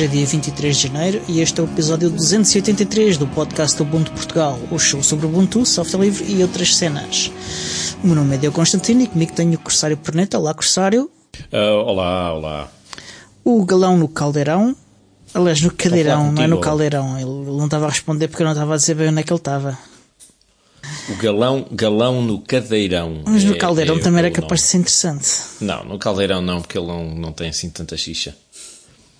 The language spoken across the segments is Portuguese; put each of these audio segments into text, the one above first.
Hoje é dia 23 de janeiro e este é o episódio 283 do podcast Ubuntu Portugal, o show sobre Ubuntu, software livre e outras cenas. O meu nome é Diogo Constantino e comigo tenho o Corsário Perneta. Olá, Corsário. Uh, olá, olá. O Galão no Caldeirão. Aliás, no Cadeirão, não é no Caldeirão. Ele não estava a responder porque eu não estava a dizer bem onde é que ele estava. O galão, galão no cadeirão. Mas no é, caldeirão é, também era capaz de ser interessante. Não, no caldeirão não, porque ele não, não tem assim tanta xixa.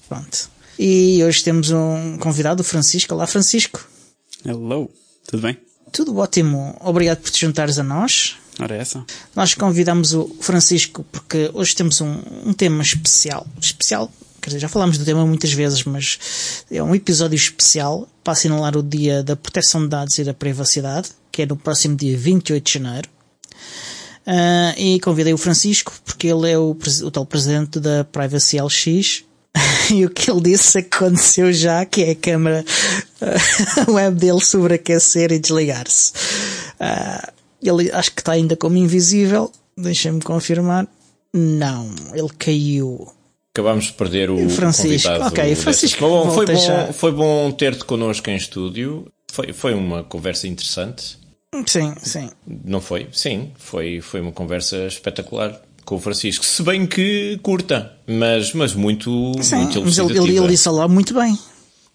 Pronto. E hoje temos um convidado, o Francisco. Olá, Francisco. Hello, tudo bem? Tudo ótimo. Obrigado por te juntares a nós. Ora, é essa. Nós convidamos o Francisco porque hoje temos um, um tema especial. Especial, quer dizer, já falámos do tema muitas vezes, mas é um episódio especial para assinalar o Dia da Proteção de Dados e da Privacidade que é no próximo dia 28 de janeiro. Uh, e convidei o Francisco, porque ele é o, o tal presidente da Privacy LX. e o que ele disse aconteceu já, que é a câmera web dele sobreaquecer e desligar-se. Uh, ele acho que está ainda como invisível. Deixem-me confirmar. Não, ele caiu. Acabámos de perder o Francisco. Ok, Francisco. Bom, foi, bom, foi bom ter-te connosco em estúdio. Foi, foi uma conversa interessante. Sim, sim. Não foi? Sim, foi, foi uma conversa espetacular com o Francisco. Se bem que curta, mas, mas muito, sim, muito mas ele, ele, ele disse lá muito bem.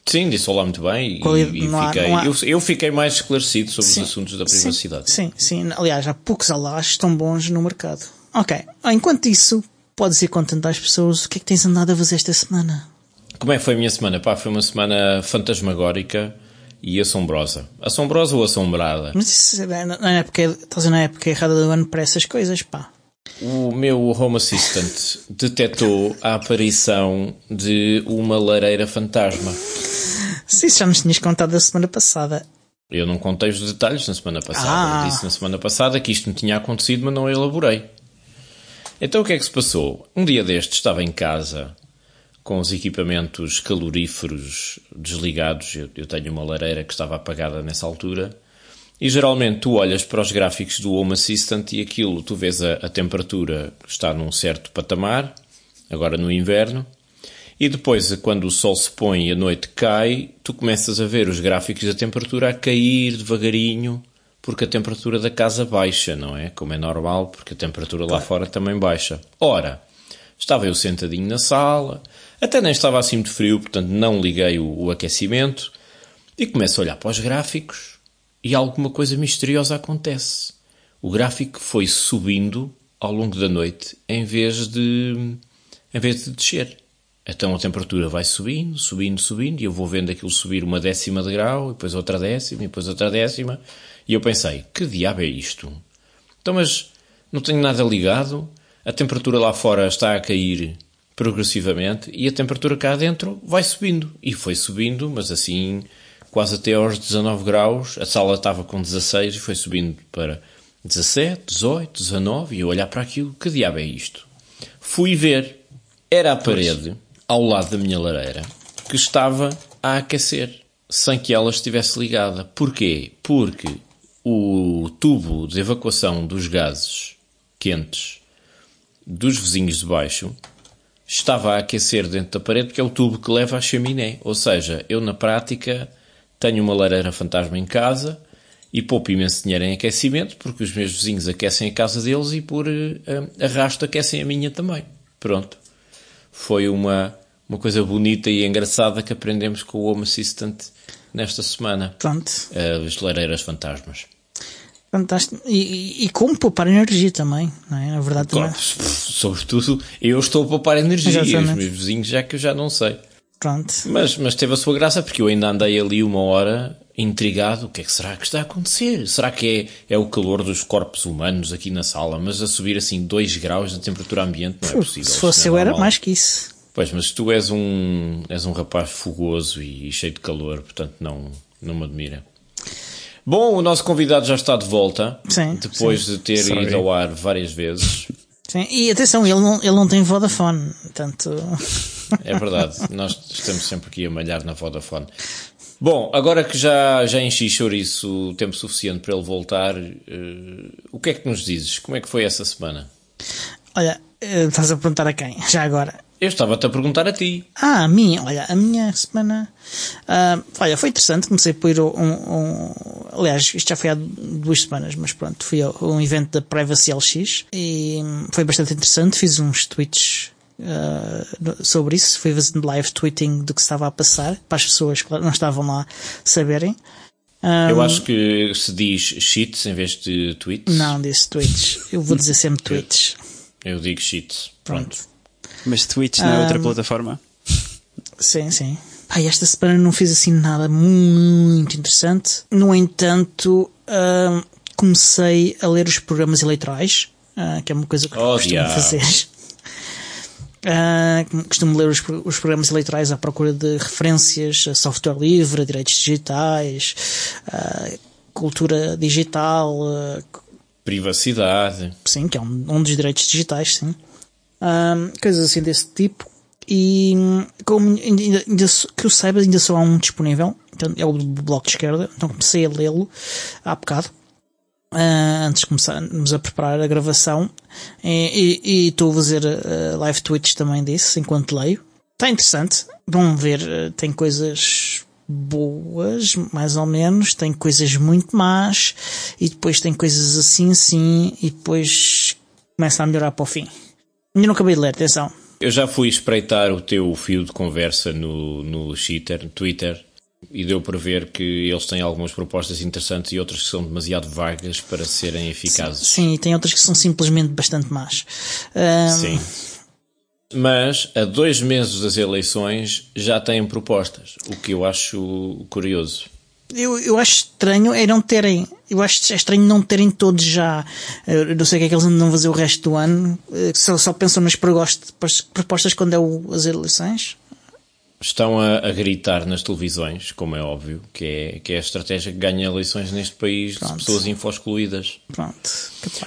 Sim, disse olá muito bem e, e há, fiquei, há... eu, eu, fiquei mais esclarecido sobre sim, os assuntos da privacidade. Sim, sim. Aliás, há poucos alás tão bons no mercado. Ok. Enquanto isso, podes ir contando às pessoas o que é que tens andado a fazer esta semana. Como é que foi a minha semana? Pá, foi uma semana fantasmagórica e assombrosa. Assombrosa ou assombrada? Mas isso é na época, estás na época errada do ano para essas coisas, pá. O meu Home Assistant detectou a aparição de uma lareira fantasma. Sim, já nos tinhas contado a semana passada. Eu não contei os detalhes na semana passada. Ah. Disse na semana passada que isto me tinha acontecido, mas não elaborei. Então o que é que se passou? Um dia destes estava em casa com os equipamentos caloríferos desligados. Eu, eu, tenho uma lareira que estava apagada nessa altura. E geralmente tu olhas para os gráficos do Home Assistant e aquilo, tu vês a, a temperatura está num certo patamar, agora no inverno, e depois, quando o sol se põe e a noite cai, tu começas a ver os gráficos da temperatura a cair devagarinho, porque a temperatura da casa baixa, não é? Como é normal, porque a temperatura lá fora também baixa. Ora, estava eu sentadinho na sala, até nem estava assim muito frio, portanto não liguei o, o aquecimento e começo a olhar para os gráficos e alguma coisa misteriosa acontece. O gráfico foi subindo ao longo da noite em vez de em vez de descer. Então a temperatura vai subindo, subindo, subindo, e eu vou vendo aquilo subir uma décima de grau, depois outra décima, e depois outra décima, e eu pensei, que diabo é isto? Então, mas não tenho nada ligado, a temperatura lá fora está a cair progressivamente e a temperatura cá dentro vai subindo. E foi subindo, mas assim quase até aos 19 graus. A sala estava com 16 e foi subindo para 17, 18, 19 e eu olhar para aquilo, que diabo é isto? Fui ver, era a parede ao lado da minha lareira que estava a aquecer sem que ela estivesse ligada. Porquê? Porque o tubo de evacuação dos gases quentes dos vizinhos de baixo estava a aquecer dentro da parede, porque é o tubo que leva à chaminé. Ou seja, eu na prática tenho uma lareira fantasma em casa e poupo imenso dinheiro em aquecimento, porque os meus vizinhos aquecem a casa deles e por uh, arrasto aquecem a minha também. Pronto. Foi uma, uma coisa bonita e engraçada que aprendemos com o Home Assistant nesta semana. Pronto. Uh, as lareiras fantasmas. Fantástico. E, e, como poupar energia tambem, não é? Na verdade claro, também. Sobretudo, eu estou a poupar energia Exatamente. e os meus vizinhos já que eu já não sei. Pronto. Mas, mas teve a sua graça porque eu ainda andei ali uma hora intrigado. O que é que será que está a acontecer? Será que é, é o calor dos corpos humanos aqui na sala? Mas a subir assim 2 graus na temperatura ambiente não é possível. Se fosse é eu era mais que isso. Pois, mas tu és um, és um rapaz fogoso e, e cheio de calor, portanto não, não me admira. Bom, o nosso convidado já está de volta. Sim. Depois sim. de ter Sorry. ido ao ar várias vezes. Sim, e atenção, ele não, ele não tem Vodafone, portanto. É verdade, nós estamos sempre aqui a malhar na Vodafone. Bom, agora que já, já enchi chouriço o tempo suficiente para ele voltar, uh, o que é que nos dizes? Como é que foi essa semana? Olha, eh, estás a perguntar a quem? Já agora. Eu estava-te a perguntar a ti. Ah, a minha, olha, a minha semana. Uh, olha, foi interessante. Comecei por ir um, um, Aliás, isto já foi há duas semanas, mas pronto, fui a um evento da Privacy LX e foi bastante interessante. Fiz uns tweets uh, sobre isso. Fui fazendo live tweeting do que estava a passar para as pessoas que não estavam lá saberem. Um, Eu acho que se diz sheets em vez de tweets. Não, disse tweets. Eu vou dizer sempre tweets. Eu digo sheets. Pronto. Pronto. Mas Twitch não é outra plataforma? Sim, sim. Ai, esta semana não fiz assim nada muito interessante. No entanto, uh, comecei a ler os programas eleitorais, uh, que é uma coisa que oh, costumo yeah. fazer. Uh, costumo ler os, os, programas eleitorais à procura de referências a software livre, a direitos digitais, uh, cultura digital, uh, privacidade. Sim, que é um, um dos direitos digitais, sim coisas assim desse tipo. E como ainda, ainda, que eu saiba, ainda só há um disponível, então é o do Bloco de Esquerda, então comecei a lê-lo há bocado. Uh, antes de começarmos a preparar a gravação e estou a fazer uh, live tweets também disso enquanto leio. Está interessante, vão ver, uh, tem coisas boas, mais ou menos, tem coisas muito más e depois tem coisas assim assim e depois começa a melhorar para o fim. Ainda não acabei de ler, atenção. Eu já fui espreitar o teu fio de conversa no, no Twitter, Twitter e deu para ver que eles têm algumas propostas interessantes e outras que são demasiado vagas para serem eficazes. Sim, e tem outras que são simplesmente bastante más. Um... Sim. Mas a dois meses das eleições já têm propostas, o que eu acho curioso eu, eu acho estranho é não terem, eu acho é estranho não terem todos já, eu não sei o que é que eles andam a fazer o resto do ano, eh, só, só pensam nas propostas quando é o, as eleições. Estão a, a, gritar nas televisões, como é óbvio, que é, que é a estratégia que ganha eleições neste país Pronto. de pessoas info-excluídas. Pronto,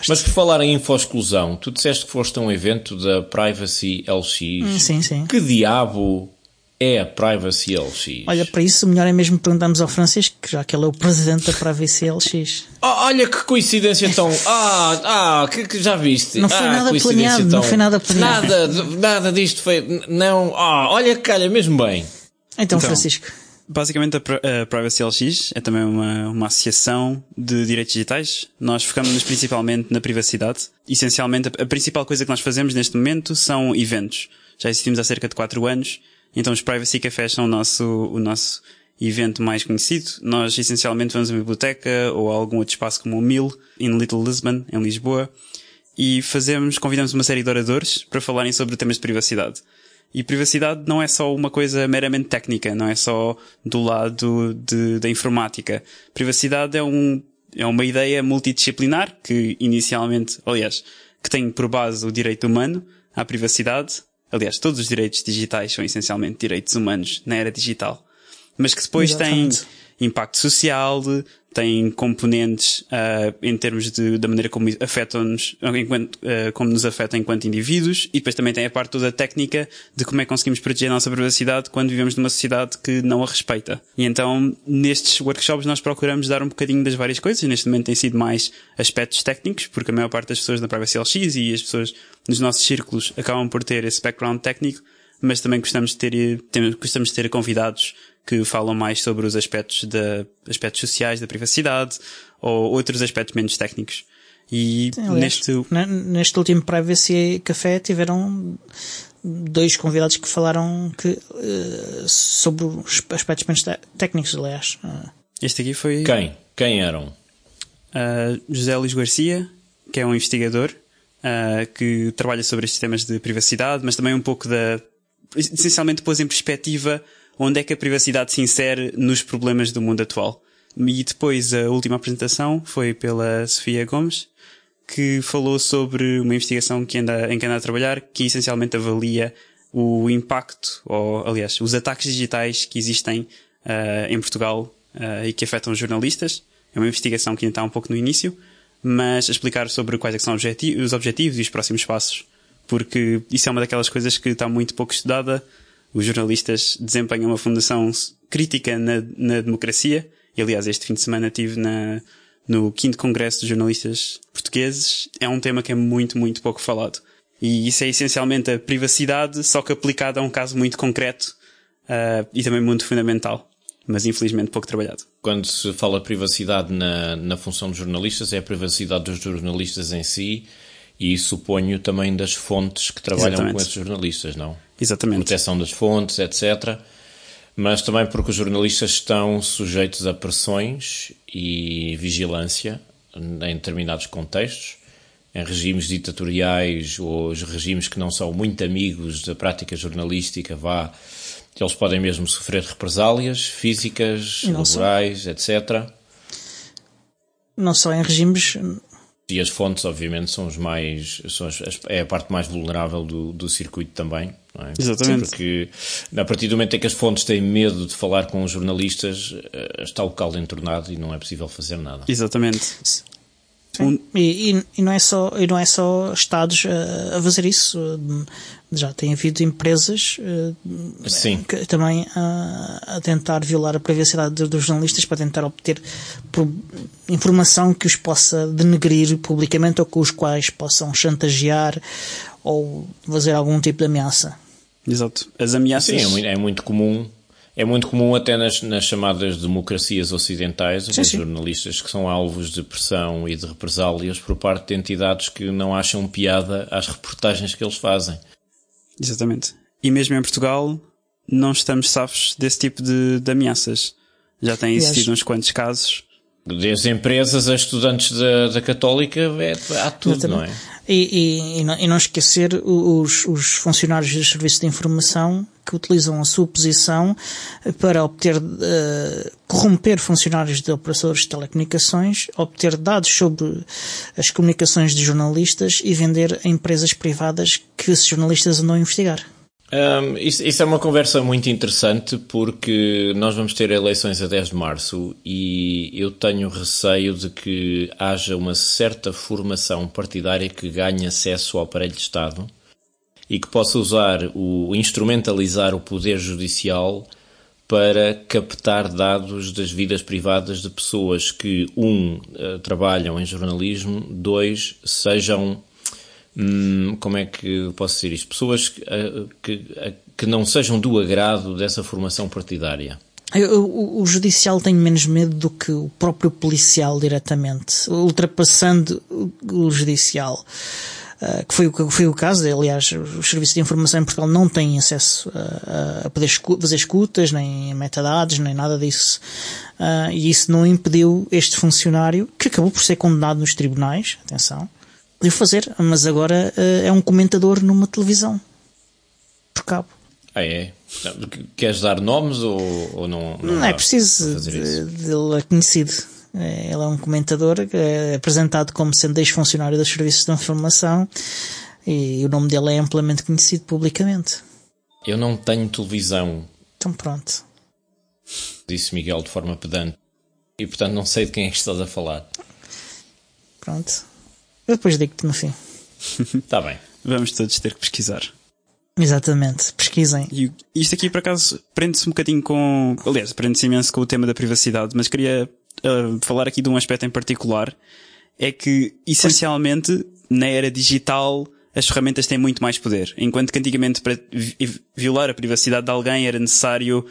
Mas por falar em info-exclusão, tu disseste que foste a um evento da Privacy LX. Hum, sim, sim. Que diabo é a Privacy LX? Olha, para isso o melhor é mesmo perguntarmos ao Francisco, já que ele é o presidente da Privacy LX. Oh, olha que coincidência tão. Ah, ah, que, que já viste? Não foi ah, nada planeado, tão... não foi nada planeado. Nada, nada disto foi. Não, ah, olha que calha mesmo bem. Então, então Francisco. Basicamente, a, Privacy LX é também uma, uma associação de direitos digitais. Nós focamos-nos principalmente na privacidade. Essencialmente, a, a principal coisa que nós fazemos neste momento são eventos. Já existimos há cerca de 4 anos então os Privacy Cafés são o nosso, o nosso evento mais conhecido. Nós essencialmente vamos a uma biblioteca ou a algum outro espaço como o Mill, em Little Lisbon, em Lisboa, e fazemos, convidamos uma série de oradores para falarem sobre temas de privacidade. E privacidade não é só uma coisa meramente técnica, não é só do lado de, da informática. Privacidade é um, é uma ideia multidisciplinar que inicialmente, aliás, que tem por base o direito humano à privacidade, Aliás, todos os direitos digitais são essencialmente direitos humanos na era digital. Mas que depois Exatamente. têm impacto social, têm componentes uh, em termos de, da maneira como afetam-nos, enquanto, uh, como nos afetam enquanto indivíduos, e depois também tem a parte toda técnica de como é que conseguimos proteger a nossa privacidade quando vivemos numa sociedade que não a respeita. E então, nestes workshops nós procuramos dar um bocadinho das várias coisas, neste momento tem sido mais aspectos técnicos, porque a maior parte das pessoas na Privacy LX e as pessoas nos nossos círculos acabam por ter esse background técnico, mas também gostamos de ter, gostamos de ter convidados que falam mais sobre os aspectos da, aspectos sociais da privacidade ou outros aspectos menos técnicos. E Sim, aliás, neste... neste último Privacy Café tiveram dois convidados que falaram que, uh, sobre os aspectos menos técnicos, aliás. Uh. Este aqui foi. Quem? Quem eram? Uh, José Luís Garcia, que é um investigador que trabalha sobre estes temas de privacidade, mas também um pouco da. essencialmente pôs em perspectiva onde é que a privacidade se insere nos problemas do mundo atual. E depois a última apresentação foi pela Sofia Gomes, que falou sobre uma investigação que anda, em que anda a trabalhar, que essencialmente avalia o impacto, ou aliás, os ataques digitais que existem uh, em Portugal uh, e que afetam os jornalistas. É uma investigação que ainda está um pouco no início, mas a explicar sobre quais é são os objetivos e os próximos passos, porque isso é uma daquelas coisas que está muito pouco estudada os jornalistas desempenham uma fundação crítica na, na democracia. E, aliás, este fim de semana estive na, no quinto Congresso de Jornalistas Portugueses. É um tema que é muito, muito pouco falado. E isso é essencialmente a privacidade, só que aplicada a um caso muito concreto uh, e também muito fundamental, mas infelizmente pouco trabalhado. Quando se fala privacidade na, na função dos jornalistas, é a privacidade dos jornalistas em si e suponho também das fontes que trabalham Exatamente. com esses jornalistas, não? Exatamente. Proteção das fontes, etc. Mas também porque os jornalistas estão sujeitos a pressões e vigilância em determinados contextos, em regimes ditatoriais ou os regimes que não são muito amigos da prática jornalística, vá, eles podem mesmo sofrer represálias físicas, laborais, só. etc. Não só em regimes e as fontes, obviamente, são os mais. São as, é a parte mais vulnerável do, do circuito também. É? Exatamente. Porque a partir do momento em que as fontes têm medo de falar com os jornalistas, eh, está o caldo entornado e não é possível fazer nada. Exatamente. Um... E, e, e, não é só, e não é só Estados a, a fazer isso. Já tem havido empresas Sim. Que, também a, a, tentar violar a privacidade dos jornalistas para tentar obter informação que os possa denegrir publicamente ou com os quais possam chantagear ou fazer algum tipo de ameaça. Exato. As ameaças. Sim, é é muito comum é muito comum até nas, nas chamadas democracias ocidentais, sim, os jornalistas que são alvos de pressão e de represálias por parte de entidades que não acham piada às reportagens que eles fazem. Exatamente. E mesmo em Portugal não estamos safos desse tipo de, de ameaças. Já têm existido uns quantos casos. Desde empresas a estudantes da, da Católica, é, há tudo, Exatamente. não é? E, e, e, não, esquecer os, os funcionários dos serviços de informação que utilizam a sua posição para obter, uh, corromper funcionários de operadores de telecomunicações, obter dados sobre as comunicações de jornalistas e vender a empresas privadas que esses jornalistas andam a investigar. Um, isso, isso, é uma conversa muito interessante porque nós vamos ter eleições a 10 de março e eu tenho receio de que haja uma certa formação partidária que ganhe acesso ao aparelho de Estado e que possa usar o instrumentalizar o poder judicial para captar dados das vidas privadas de pessoas que um eh, trabalham em jornalismo, dois sejam Hum, como é que posso dizer isto? Pessoas que, eh, que, eh, que não sejam do agrado dessa formação partidária. O, judicial tem menos medo do que o próprio policial diretamente, ultrapassando o, judicial. Uh, que, foi o, foi o caso, aliás, os serviços de informação em Portugal não têm acesso a, a poder fazer escutas, nem metadados, nem nada disso. Uh, e isso não impediu este funcionário, que acabou por ser condenado nos tribunais, atenção, de o fazer, mas agora uh, é um comentador numa televisão por cabo. Ah, é? Queres dar nomes ou, ou não? Não, não é preciso, ele é conhecido. Ele é um comentador é apresentado como sendo ex-funcionário dos serviços de informação e o nome dele é amplamente conhecido publicamente. Eu não tenho televisão. Então pronto. Disse Miguel de forma pedante. E portanto não sei de quem é que estás a falar. Pronto. Eu depois digo-te no fim. Está bem. Vamos todos ter que pesquisar. Exatamente, pesquisem. E isto aqui, por acaso, prende-se um bocadinho com. Aliás, prende-se imenso com o tema da privacidade, mas queria uh, falar aqui de um aspecto em particular. É que, essencialmente, na era digital, as ferramentas têm muito mais poder. Enquanto que antigamente, para violar a privacidade de alguém, era necessário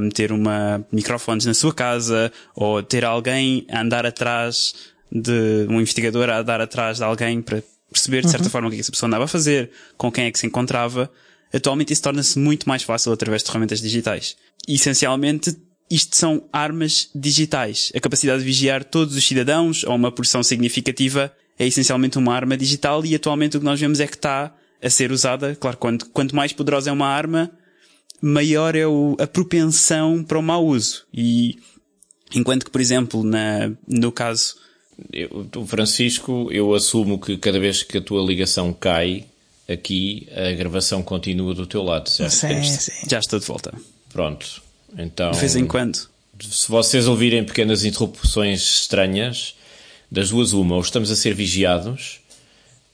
um, ter uma microfones na sua casa, ou ter alguém a andar atrás de um investigador a dar atrás de alguém para perceber de certa uhum. forma o que, é que essa pessoa andava a fazer, com quem é que se encontrava. Atualmente isso torna-se muito mais fácil através de ferramentas digitais. E, essencialmente, isto são armas digitais. A capacidade de vigiar todos os cidadãos, ou uma porção significativa, é essencialmente uma arma digital e atualmente o que nós vemos é que está a ser usada. Claro, quanto, quanto mais poderosa é uma arma, maior é o, a propensão para o mau uso. E enquanto que, por exemplo, na, no caso eu, Francisco, eu assumo que cada vez que a tua ligação cai, aqui a gravação continua do teu lado, certo? Sim, sim. Já estou de volta. Pronto. Então. De vez em quando. Se vocês ouvirem pequenas interrupções estranhas, das duas uma, ou estamos a ser vigiados,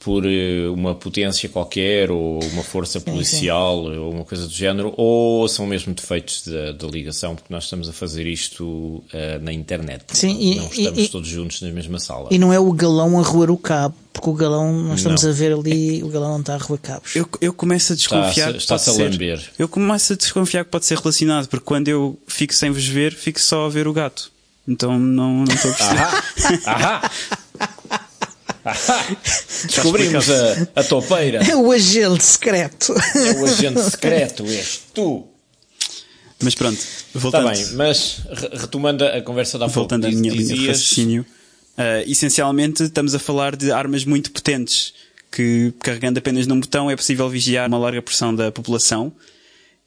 por eh, uma potência qualquer ou uma força policial sim, sim. ou uma coisa do género, ou são mesmo defeitos da, de ligação, porque nós estamos a fazer isto uh, na internet. Sim, não, e, não estamos e, todos juntos na mesma sala. E não é o galão a roer o cabo, porque o galão, nós estamos não. a ver ali, o galão não está a roer cabos. Eu, eu começo a desconfiar está, está a lamber. Eu começo a desconfiar que pode ser relacionado, porque quando eu fico sem vos ver, fico só a ver o gato. Então não, não estou a perceber. Ahá! Ahá. Descobrimos a, a topeira. É o agente secreto. É o agente secreto, és tu. Mas pronto, voltando. Está bem, mas retomando a conversa da Voltando pouco, à minha dizias... linha de raciocínio, uh, essencialmente estamos a falar de armas muito potentes que, carregando apenas num botão, é possível vigiar uma larga porção da população.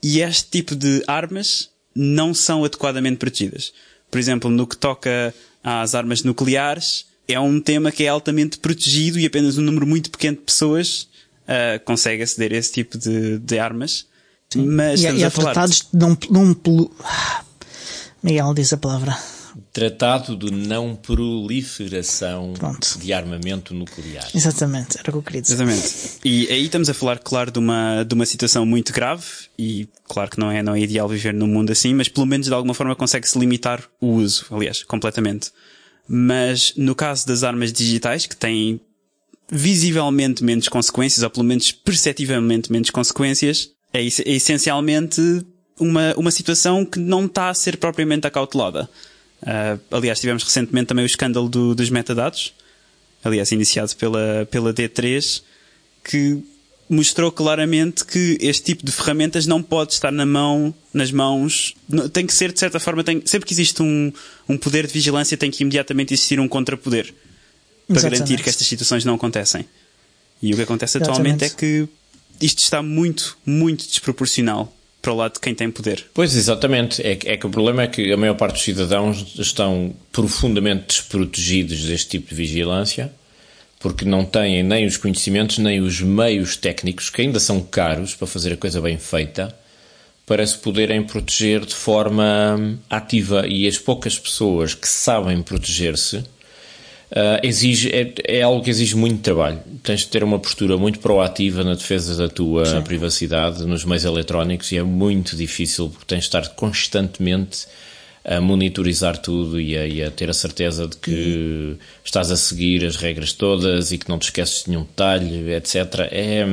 E este tipo de armas não são adequadamente protegidas. Por exemplo, no que toca às armas nucleares, é um tema que é altamente protegido e apenas um número muito pequeno de pessoas uh, consegue aceder a esse tipo de, de armas. Sim. Mas e, e há tratados de não, não pelu... Miguel diz a palavra. Tratado de não proliferação Pronto. de armamento nuclear. Exatamente, era o que eu queria dizer. Exatamente. E aí estamos a falar, claro, de uma, de uma situação muito grave e claro que não é, não é ideal viver num mundo assim, mas pelo menos de alguma forma consegue-se limitar o uso, aliás, completamente. Mas no caso das armas digitais, que têm visivelmente menos consequências, ou pelo menos perceptivamente menos consequências, é, é essencialmente uma, uma situação que não está a ser propriamente acautelada. Uh, aliás, tivemos recentemente também o escândalo do, dos metadados, aliás, iniciado pela, pela D3, que mostrou claramente que este tipo de ferramentas não pode estar na mão, nas mãos, tem que ser de certa forma, tem, sempre que existe um, um poder de vigilância tem que imediatamente existir um contrapoder para Exatamente. garantir que estas situações não acontecem. E o que acontece Exatamente. atualmente é que isto está muito, muito desproporcional para o lado de quem tem poder. Pois, exatamente. É, é que o problema é que a maior parte dos cidadãos estão profundamente desprotegidos deste tipo de vigilância porque não têm nem os conhecimentos nem os meios técnicos, que ainda são caros para fazer a coisa bem feita, para se poderem proteger de forma ativa. E as poucas pessoas que sabem proteger-se uh, exige, é, é, algo que exige muito trabalho. Tens de ter uma postura muito proativa na defesa da tua Sim. privacidade nos meios eletrónicos e é muito difícil porque tens de estar constantemente a monitorizar tudo e a, e a, ter a certeza de que estás a seguir as regras todas e que não te esqueces de nenhum detalhe, etc. É.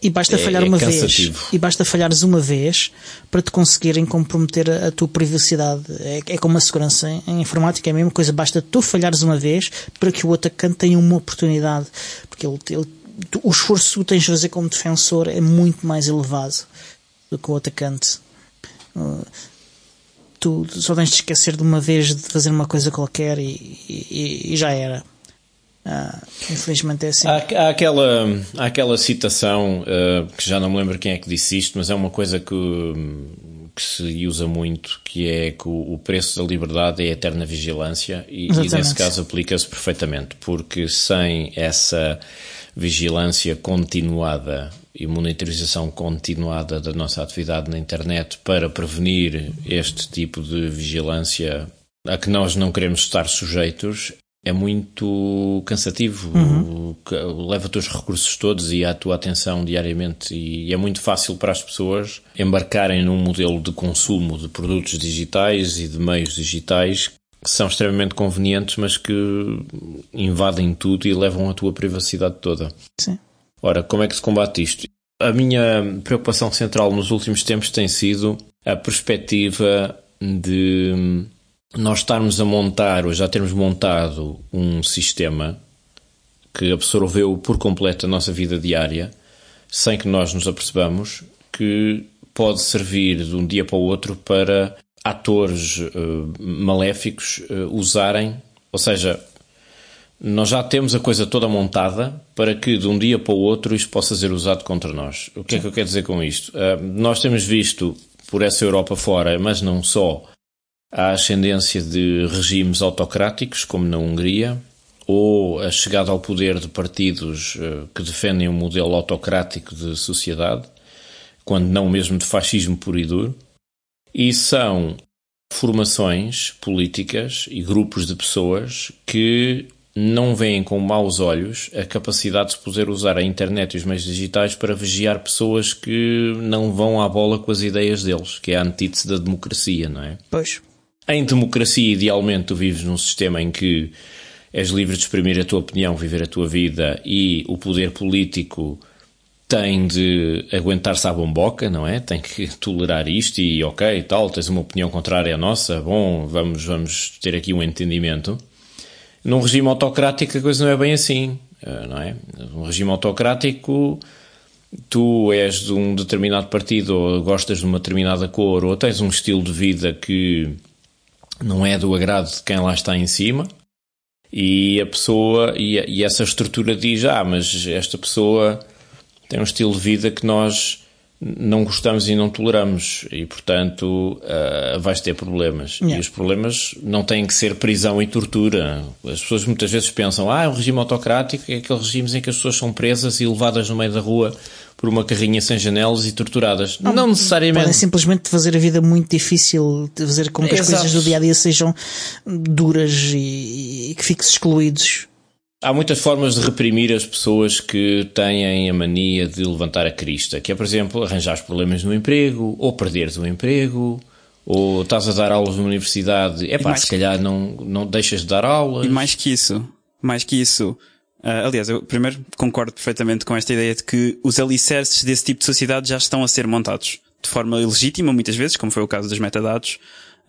E basta é, falhar é uma cansativo. vez. E basta falhares uma vez para te conseguirem comprometer a, a tua privacidade. É, é como a segurança em, em, informática, é a mesma coisa. Basta tu falhares uma vez para que o atacante tenha uma oportunidade. Porque ele, ele, o esforço que tu tens de fazer como defensor é muito mais elevado do que o atacante. Tu só tens de esquecer de uma vez de fazer uma coisa qualquer e, e, e já era. Ah, infelizmente é assim. Há, há, aquela, há aquela citação uh, que já não me lembro quem é que disse isto, mas é uma coisa que, que se usa muito, que é que o, o preço da liberdade é a eterna vigilância e, e nesse caso aplica-se perfeitamente, porque sem essa vigilância continuada e monitorização continuada da nossa atividade na internet para prevenir este tipo de vigilância a que nós não queremos estar sujeitos é muito cansativo, uhum. leva-te os recursos todos e a tua atenção diariamente e é muito fácil para as pessoas embarcarem num modelo de consumo de produtos digitais e de meios digitais que são extremamente convenientes, mas que invadem tudo e levam a tua privacidade toda. Sim. Ora, como é que se combate isto? A minha preocupação central nos últimos tempos tem sido a perspectiva de nós estarmos a montar, ou já termos montado, um sistema que absorveu por completo a nossa vida diária, sem que nós nos apercebamos, que pode servir de um dia para o outro para atores uh, maléficos uh, usarem, ou seja, nós já temos a coisa toda montada para que de um dia para o outro isto possa ser usado contra nós. O que é que eu quero dizer com isto? Uh, nós temos visto por essa Europa fora, mas não só, a ascendência de regimes autocráticos, como na Hungria, ou a chegada ao poder de partidos uh, que defendem um modelo autocrático de sociedade, quando não mesmo de fascismo puro e duro. E são formações políticas e grupos de pessoas que não veem com maus olhos a capacidade de poder usar a internet e os meios digitais para vigiar pessoas que não vão à bola com as ideias deles, que é a antítese da democracia, não é? Pois. Em democracia, idealmente, tu vives num sistema em que és livre de exprimir a tua opinião, viver a tua vida e o poder político tem de aguentar-se à bomboca, não é? Tem que tolerar isto e ok, tal, tens uma opinião contrária à nossa, bom, vamos, vamos ter aqui um entendimento. Num regime autocrático a coisa não é bem assim, eh, não é? Num regime autocrático tu és de um determinado partido ou gostas de uma determinada cor ou tens um estilo de vida que não é do agrado de quem lá está em cima e a pessoa e, e essa estrutura diz ah mas esta pessoa tem um estilo de vida que nós não gostamos e não toleramos. E portanto uh, vais ter problemas. Yeah. e os problemas não têm que ser prisão e tortura. As pessoas muitas vezes pensam ah é um regime autocrático é aquele regime em que as pessoas são presas e levadas no meio da rua por uma carrinha sem janelas e torturadas. Não, não necessariamente. podem simplesmente fazer a vida muito difícil de fazer com que Exato. as coisas do dia a dia sejam duras e, e que fiques excluídos Há muitas formas de reprimir as pessoas que têm a mania de levantar a crista, que é, por exemplo, arranjar problemas no emprego, ou perderes o emprego, ou estás a dar aulas na universidade, é pá, se calhar não, não deixas de dar aulas. E mais que isso, mais que isso, uh, aliás, eu primeiro concordo perfeitamente com esta ideia de que os alicerces desse tipo de sociedade já estão a ser montados de forma ilegítima, muitas vezes, como foi o caso dos metadados,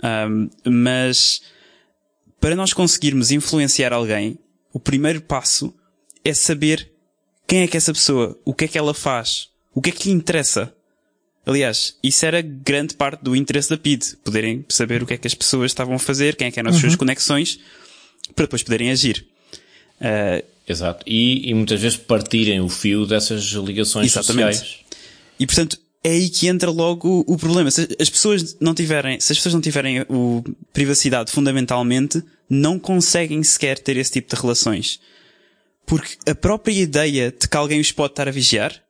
um, mas para nós conseguirmos influenciar alguém, o primeiro passo é saber quem é que é essa pessoa, o que é que ela faz, o que é que lhe interessa. Aliás, isso era grande parte do interesse da PID, poderem saber o que é que as pessoas estavam a fazer, quem é que eram as uhum. suas conexões, para depois poderem agir. Uh, Exato. E, e, muitas vezes partirem o fio dessas ligações exatamente. sociais. E portanto, é aí que entra logo o problema. Se as pessoas não tiverem, se as pessoas não tiverem o privacidade fundamentalmente, não conseguem sequer ter esse tipo de relações. Porque a própria ideia de que alguém os pode estar a vigiar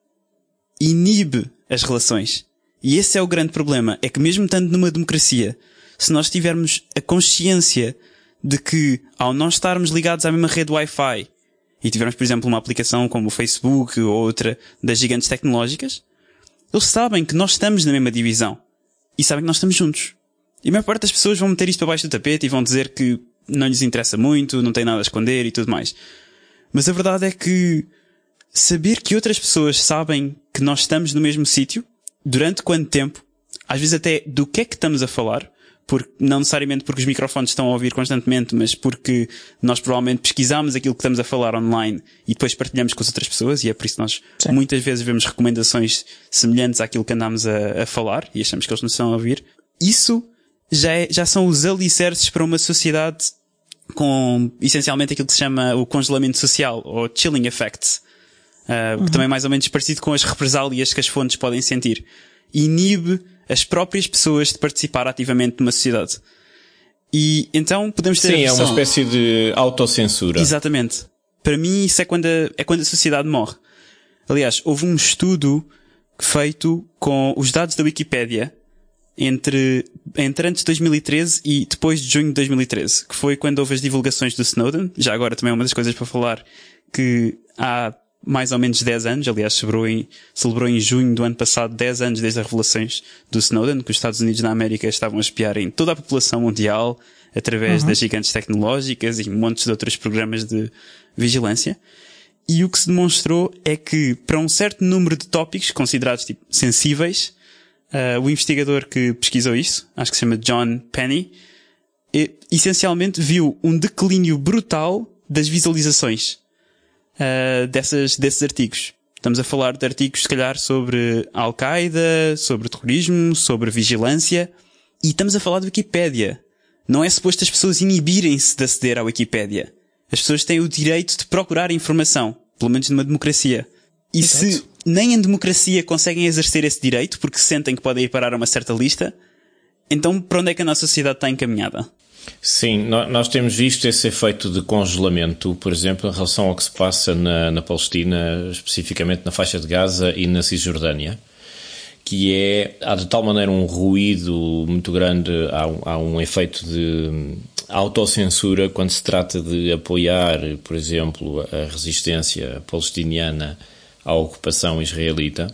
inibe as relações. E esse é o grande problema. É que mesmo estando numa democracia, se nós tivermos a consciência de que ao nós estarmos ligados à mesma rede Wi-Fi e tivermos, por exemplo, uma aplicação como o Facebook ou outra das gigantes tecnológicas, eles sabem que nós estamos na mesma divisão. E sabem que nós estamos juntos. E a maior parte das pessoas vão meter isto para baixo do tapete e vão dizer que não lhes interessa muito, não tem nada a esconder e tudo mais. Mas a verdade é que saber que outras pessoas sabem que nós estamos no mesmo sítio, durante quanto tempo, às vezes até do que é que estamos a falar, porque, não necessariamente porque os microfones estão a ouvir constantemente, mas porque nós provavelmente pesquisamos aquilo que estamos a falar online e depois partilhamos com as outras pessoas e é por isso que nós Sim. muitas vezes vemos recomendações semelhantes àquilo que andamos a, a, falar e achamos que eles nos estão a ouvir. Isso já, é, já são os alicerces para uma sociedade com essencialmente aquilo que se chama o congelamento social ou chilling effects, uh, uhum. que também é mais ou menos parecido com as represálias que as fontes podem sentir. Inibe as próprias pessoas de participar ativamente numa sociedade. E então podemos ter Sim, é uma espécie de autocensura. Exatamente. Para mim isso é quando a, é quando a sociedade morre. Aliás, houve um estudo feito com os dados da Wikipédia entre, entre antes de 2013 e depois de junho de 2013, que foi quando houve as divulgações do Snowden. Já agora também é uma das coisas para falar que há mais ou menos 10 anos, aliás, celebrou em, celebrou em junho do ano passado 10 anos desde as revelações do Snowden, que os Estados Unidos da América estavam a espiar em toda a população mundial através uhum. das gigantes tecnológicas e montes de outros programas de vigilância. E o que se demonstrou é que, para um certo número de tópicos considerados tipo, sensíveis, uh, o investigador que pesquisou isso, acho que se chama John Penny, essencialmente viu um declínio brutal das visualizações uh, dessas, desses artigos. Estamos a falar de artigos, se calhar, sobre Al-Qaeda, sobre terrorismo, sobre vigilância. E estamos a falar de Wikipédia. Não é suposto as pessoas inibirem-se de aceder à Wikipédia. As pessoas têm o direito de procurar informação. Pelo menos numa democracia. E Exato. se nem em democracia conseguem exercer esse direito porque sentem que podem ir parar a uma certa lista, então para onde é que a nossa sociedade está encaminhada? Sim, nós temos visto esse efeito de congelamento, por exemplo, em relação ao que se passa na, na Palestina, especificamente na faixa de Gaza e na Cisjordânia, que é, há de tal maneira um ruído muito grande, há, há um efeito de autocensura quando se trata de apoiar, por exemplo, a resistência palestiniana à ocupação israelita,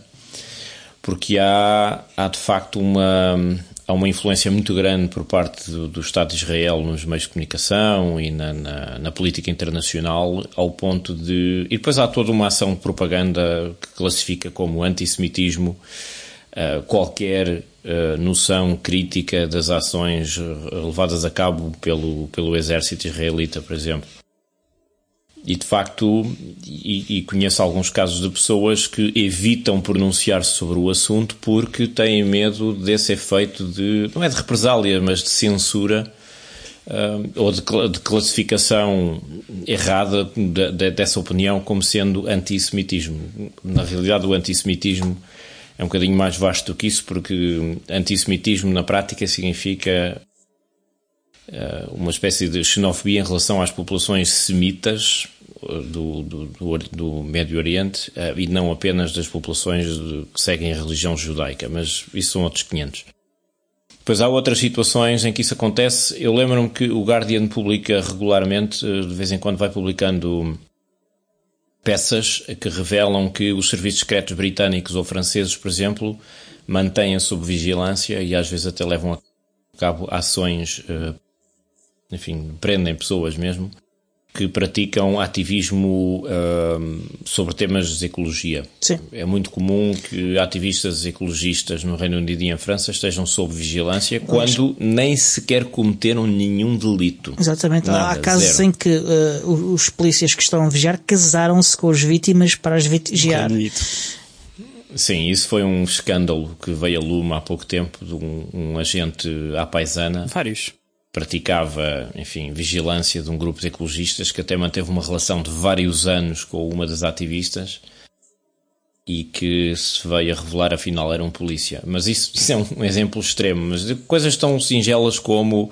porque há, há de facto uma, há uma influência muito grande por parte do, do Estado de Israel nos meios de comunicação e na, na, na, política internacional, ao ponto de. E depois há toda uma ação de propaganda que classifica como antissemitismo uh, qualquer uh, noção crítica das ações levadas a cabo pelo, pelo exército israelita, por exemplo. E de facto, e, e, conheço alguns casos de pessoas que evitam pronunciar-se sobre o assunto porque têm medo desse efeito de, não é de represália, mas de censura uh, ou de, de, classificação errada de, de, dessa opinião como sendo antissemitismo. Na realidade, o antissemitismo é um bocadinho mais vasto do que isso, porque antissemitismo na prática significa uh, uma espécie de xenofobia em relação às populações semitas do, do, do, do Médio Oriente uh, e não apenas das populações que seguem a religião judaica, mas isso são outros 500. Depois há outras situações em que isso acontece. Eu lembro-me que o Guardian publica regularmente, eh, de vez em quando vai publicando peças que revelam que os serviços secretos britânicos ou franceses, por exemplo, mantêm sob vigilância e às vezes até levam a cabo ações, eh, enfim, prendem pessoas mesmo, que praticam ativismo uh, sobre temas de ecologia. Sim. É muito comum que ativistas ecologistas no Reino Unido e em França estejam sob vigilância quando nem sequer cometeram nenhum delito. Exatamente. Nada, Há casos zero. em que uh, os polícias que estão a vigiar casaram-se com as vítimas para as vigiar. Sim, isso foi um escândalo que veio a lume há pouco tempo de um, um agente à paisana. Vários praticava, enfim, vigilância de um grupo de ecologistas que até manteve uma relação de vários anos com uma das ativistas e que se veio a revelar afinal era um polícia. Mas isso, isso é um exemplo extremo. Mas de coisas tão singelas como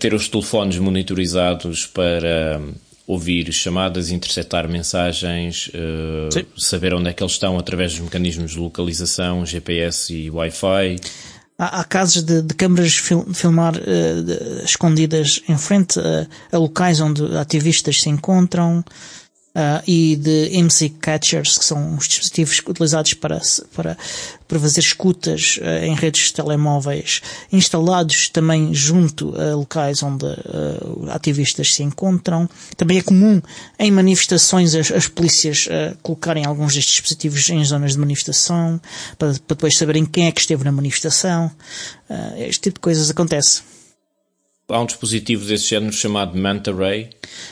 ter os telefones monitorizados para ouvir chamadas, interceptar mensagens, uh, saber onde é que eles estão através dos mecanismos de localização, GPS e Wi-Fi. Há, há casos de, de câmaras fil, filmar uh, de, escondidas em frente a, a, locais onde ativistas se encontram uh, e de MC catchers, que são os dispositivos utilizados para, para, para fazer escutas uh, em redes de telemóveis, instalados também junto a locais onde uh, ativistas se encontram. Também é comum em manifestações as, as polícias colocarem alguns destes dispositivos em zonas de manifestação, para, para depois saberem quem é que esteve na manifestação. este tipo de coisas acontece. Há um dispositivo desse género chamado Manta Ray.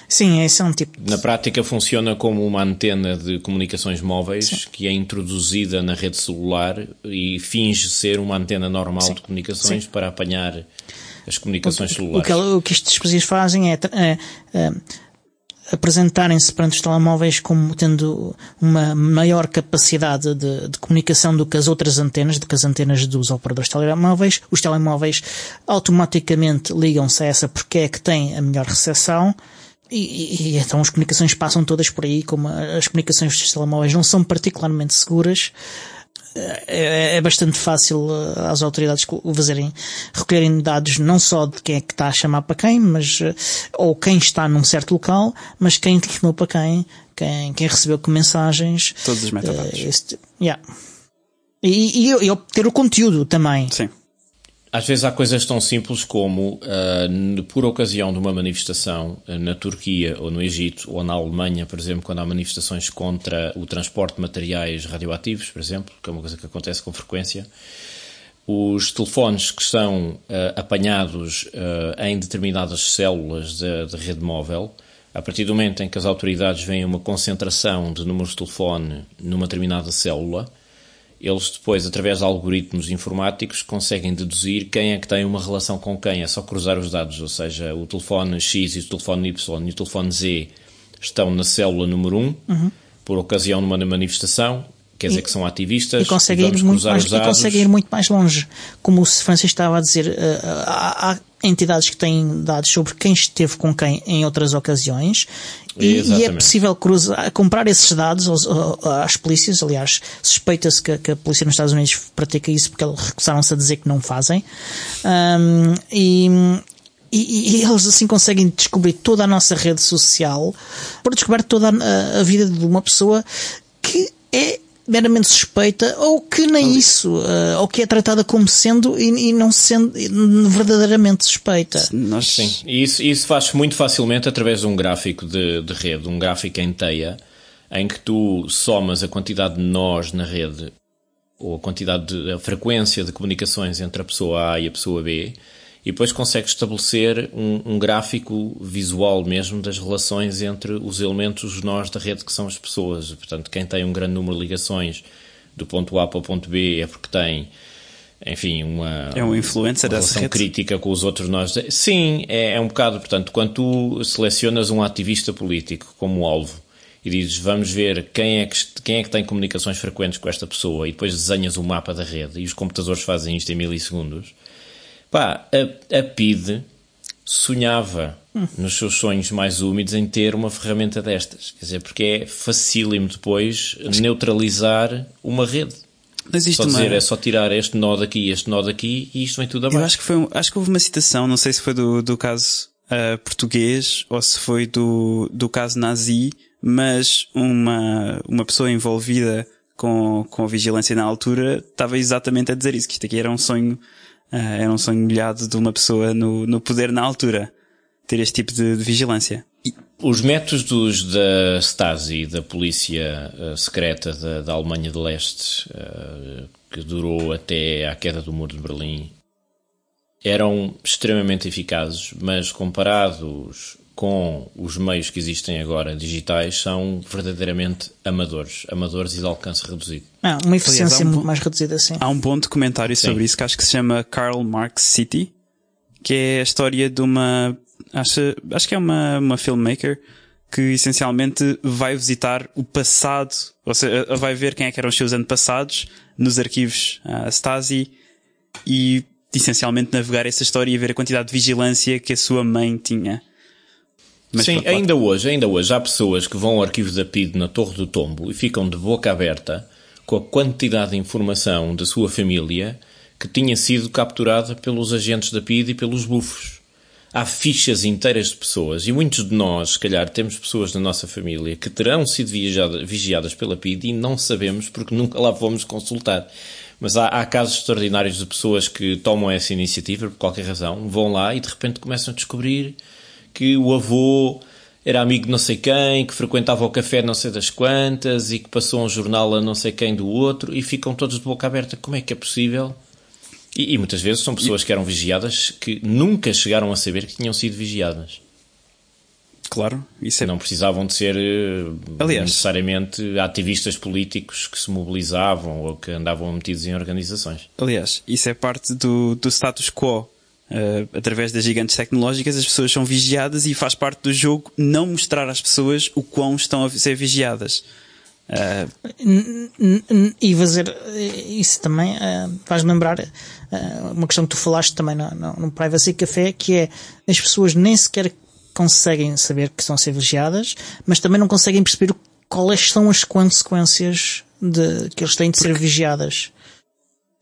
Sim, esse é um tipo. De... Na prática funciona como uma antena de comunicações móveis Sim. que é introduzida na rede celular e finge ser uma antena normal Sim. de comunicações Sim. para apanhar as comunicações o, celulares. O que, o que estes dispositivos fazem é, é, é apresentarem-se perante os telemóveis como tendo uma maior capacidade de, de, comunicação do que as outras antenas, do que as antenas dos operadores telemóveis. Os telemóveis automaticamente ligam-se a essa porque é que tem a melhor recepção. E, e, e, então as comunicações passam todas por aí, como as comunicações dos telemóveis não são particularmente seguras, é, é, bastante fácil uh, às autoridades fazerem, recolherem dados não só de quem é que está a chamar para quem, mas, uh, ou quem está num certo local, mas quem telefonou para quem, quem, quem recebeu que mensagens. Todos os metadados. Uh, este, yeah. E, e, e obter o conteúdo também. Sim. Às vezes há coisas tão simples como, uh, por ocasião de uma manifestação uh, na Turquia ou no Egito ou na Alemanha, por exemplo, quando há manifestações contra o transporte de materiais radioativos, por exemplo, que é uma coisa que acontece com frequência, os telefones que são uh, apanhados em determinadas células de, de rede móvel, a partir do momento em que as autoridades veem uma concentração de números de telefone numa determinada célula, eles depois, através de algoritmos informáticos, conseguem deduzir quem é que tem uma relação com quem. É só cruzar os dados, ou seja, o telefone X e o telefone Y e o telefone Z estão na célula número 1, uhum. por ocasião de uma manifestação. Quer dizer que são ativistas e conseguem, ir muito, mais, e conseguem ir muito mais longe. Como o Francisco estava a dizer, eh, há, há entidades que têm dados sobre quem esteve com quem em outras ocasiões e, e, é possível cruzar, comprar esses dados aos, às polícias. Aliás, suspeita-se que, que, a polícia nos Estados Unidos pratica isso porque eles recusaram-se a dizer que não fazem. Um, e, e, e, eles assim conseguem descobrir toda a nossa rede social por descobrir toda a, a vida de uma pessoa que é meramente suspeita ou que nem isso, uh, ou que é tratada como sendo e, e não sendo verdadeiramente suspeita. Nós... Sim, e isso, isso faz muito facilmente através de um gráfico de, de rede, um gráfico em teia, em que tu somas a quantidade de nós na rede ou a quantidade de a frequência de comunicações entre a pessoa A e a pessoa B e depois consegue estabelecer um, um, gráfico visual mesmo das relações entre os elementos, os nós da rede que são as pessoas. Portanto, quem tem um grande número de ligações do ponto A para o ponto B é porque tem, enfim, uma, é um influencer uma relação crítica com os outros nós. Sim, é, é um bocado. Portanto, quando tu selecionas um ativista político como alvo e dizes vamos ver quem é, que, quem é que tem comunicações frequentes com esta pessoa e depois desenhas o mapa da rede e os computadores fazem isto em milissegundos Pá, a, a PID sonhava hum. nos seus sonhos mais úmidos em ter uma ferramenta destas. Quer dizer, porque é facílimo depois neutralizar uma rede. Mas isto só dizer, uma... é só tirar este nó daqui, este nó daqui e isto vem tudo abaixo. Eu acho que, foi, acho que houve uma citação, não sei se foi do, do caso uh, português ou se foi do, do caso nazi, mas uma, uma pessoa envolvida com, com a vigilância na altura estava exatamente a dizer isso, que isto aqui era um sonho Uh, era um sonho molhado de uma pessoa no, no poder na altura. Ter este tipo de, de vigilância. Os métodos da Stasi, da polícia uh, secreta da, da, Alemanha de Leste, uh, que durou até à queda do Muro de Berlim, eram extremamente eficazes, mas comparados com os meios que existem agora digitais são verdadeiramente amadores, amadores e de alcance reduzido. Ah, uma eficiência Aliás, um, muito mais reduzida, sim. Há um bom documentário sim. sobre isso que acho que se chama Karl Marx City, que é a história de uma, acho, acho que é uma, uma filmmaker que essencialmente vai visitar o passado, ou seja, vai ver quem é que eram os seus antepassados nos arquivos uh, Stasi e essencialmente navegar essa história e ver a quantidade de vigilância que a sua mãe tinha. Mas Sim, ainda hoje, ainda hoje há pessoas que vão ao arquivo da PID na Torre do Tombo e ficam de boca aberta com a quantidade de informação da sua família que tinha sido capturada pelos agentes da PID e pelos bufos. Há fichas inteiras de pessoas e muitos de nós, se calhar, temos pessoas na nossa família que terão sido vigiadas pela PID e não sabemos porque nunca lá fomos consultar. Mas há, há, casos extraordinários de pessoas que tomam essa iniciativa por qualquer razão, vão lá e de repente começam a descobrir que o avô era amigo de não sei quem, que frequentava o café não sei das quantas e que passou um jornal a não sei quem do outro e ficam todos de boca aberta. Como é que é possível? E, e muitas vezes são pessoas que eram vigiadas que nunca chegaram a saber que tinham sido vigiadas. Claro, isso é... Não precisavam de ser eh, Aliás, necessariamente ativistas políticos que se mobilizavam ou que andavam metidos em organizações. Aliás, isso é parte do, do status quo Uh, através das gigantes tecnológicas, as pessoas são vigiadas e faz parte do jogo não mostrar às pessoas o quão estão a ser vigiadas. Uh... E fazer isso também uh, faz lembrar uh, uma questão que tu falaste também no, no, no Privacy Café, que é as pessoas nem sequer conseguem saber que estão a ser vigiadas, mas também não conseguem perceber quais são as consequências de que eles têm de Porque... ser vigiadas.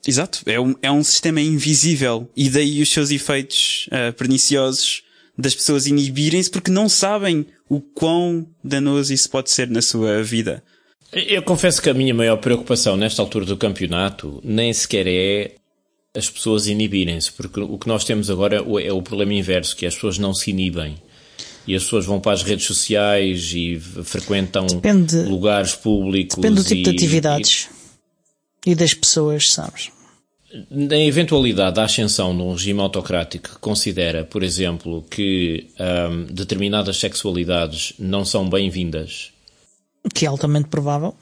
Exato. É um, é um sistema invisível. E daí os seus efeitos uh, perniciosos das pessoas inibirem-se porque não sabem o quão danoso isso pode ser na sua vida. Eu confesso que a minha maior preocupação nesta altura do campeonato nem sequer é as pessoas inibirem-se, porque o que nós temos agora é o problema inverso, que é as pessoas não se inibem. E as pessoas vão para as redes sociais e frequentam depende, lugares públicos. Depende do tipo e, de atividades. E, e das pessoas, sabes? Na eventualidade da ascensão de um regime autocrático que considera, por exemplo, que um, determinadas sexualidades não são bem-vindas. O que é altamente provável.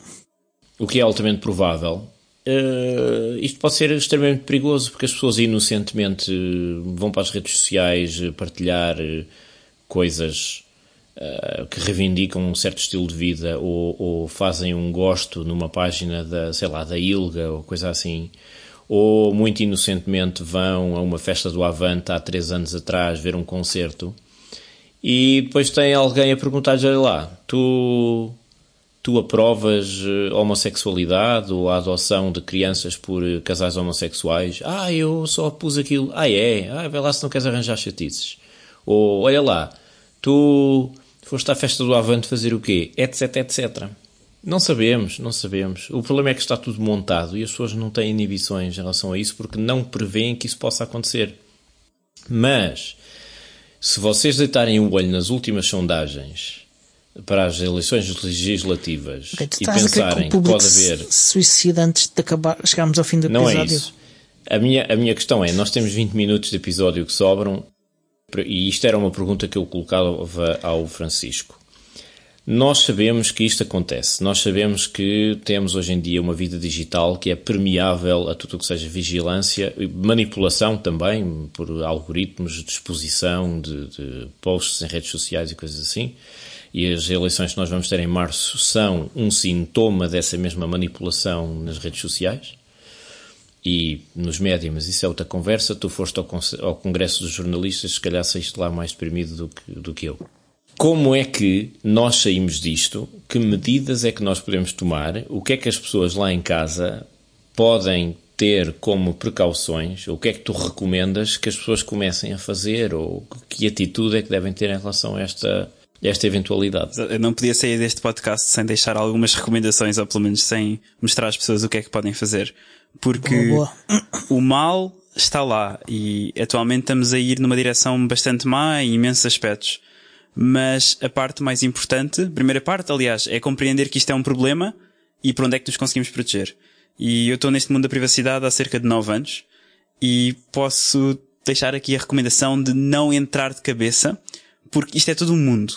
O que é altamente provável. Uh, isto pode ser extremamente perigoso porque as pessoas inocentemente vão para as redes sociais partilhar coisas uh, que reivindicam um certo estilo de vida ou, ou, fazem um gosto numa página da, sei lá, da Ilga ou coisa assim, ou muito inocentemente vão a uma festa do Avante há três anos atrás ver um concerto e depois tem alguém a perguntar-lhe, olha lá, tu tu aprovas eh, homossexualidade ou a adoção de crianças por eh, casais homossexuais? Ah, eu só pus aquilo. Ah, é? Ah, vai lá se não queres arranjar chatices. Ou, olha lá, tu foste à festa do Avante fazer o quê? Etc, etc. Não sabemos, não sabemos. O problema é que está tudo montado e as pessoas não têm inibições em relação a isso porque não prevêem que isso possa acontecer. Mas, se vocês deitarem o olho nas últimas sondagens para as eleições legislativas okay, e pensarem que, que, pode haver. Suicida antes de acabar, chegarmos ao fim do episódio. Não é isso. A minha, a minha questão é: nós temos 20 minutos de episódio que sobram, e isto era uma pergunta que eu colocava ao Francisco. Nós sabemos que isto acontece. Nós sabemos que temos hoje em dia uma vida digital que é permeável a tudo o que seja vigilância, manipulação também por algoritmos de exposição de, de posts em redes sociais e coisas assim e as eleições que nós vamos ter em março são um sintoma dessa mesma manipulação nas redes sociais e nos médias, mas isso é outra conversa. Tu foste ao, ao Congresso dos Jornalistas, se calhar saíste lá mais deprimido do que, do que eu. Como é que nós saímos disto? Que medidas é que nós podemos tomar? O que é que as pessoas lá em casa podem ter como precauções? O que é que tu recomendas que as pessoas comecem a fazer? Ou que atitude é que devem ter em relação a esta esta eventualidade. Eu não podia sair deste podcast sem deixar algumas recomendações, ou pelo menos sem mostrar às pessoas o que é que podem fazer. Porque boa, boa. o mal está lá e atualmente estamos a ir numa direção bastante má em imensos aspectos. Mas a parte mais importante, a primeira parte, aliás, é compreender que isto é um problema e por onde é que nos conseguimos proteger. E eu estou neste mundo da privacidade há cerca de 9 anos e posso deixar aqui a recomendação de não entrar de cabeça, porque isto é todo um mundo.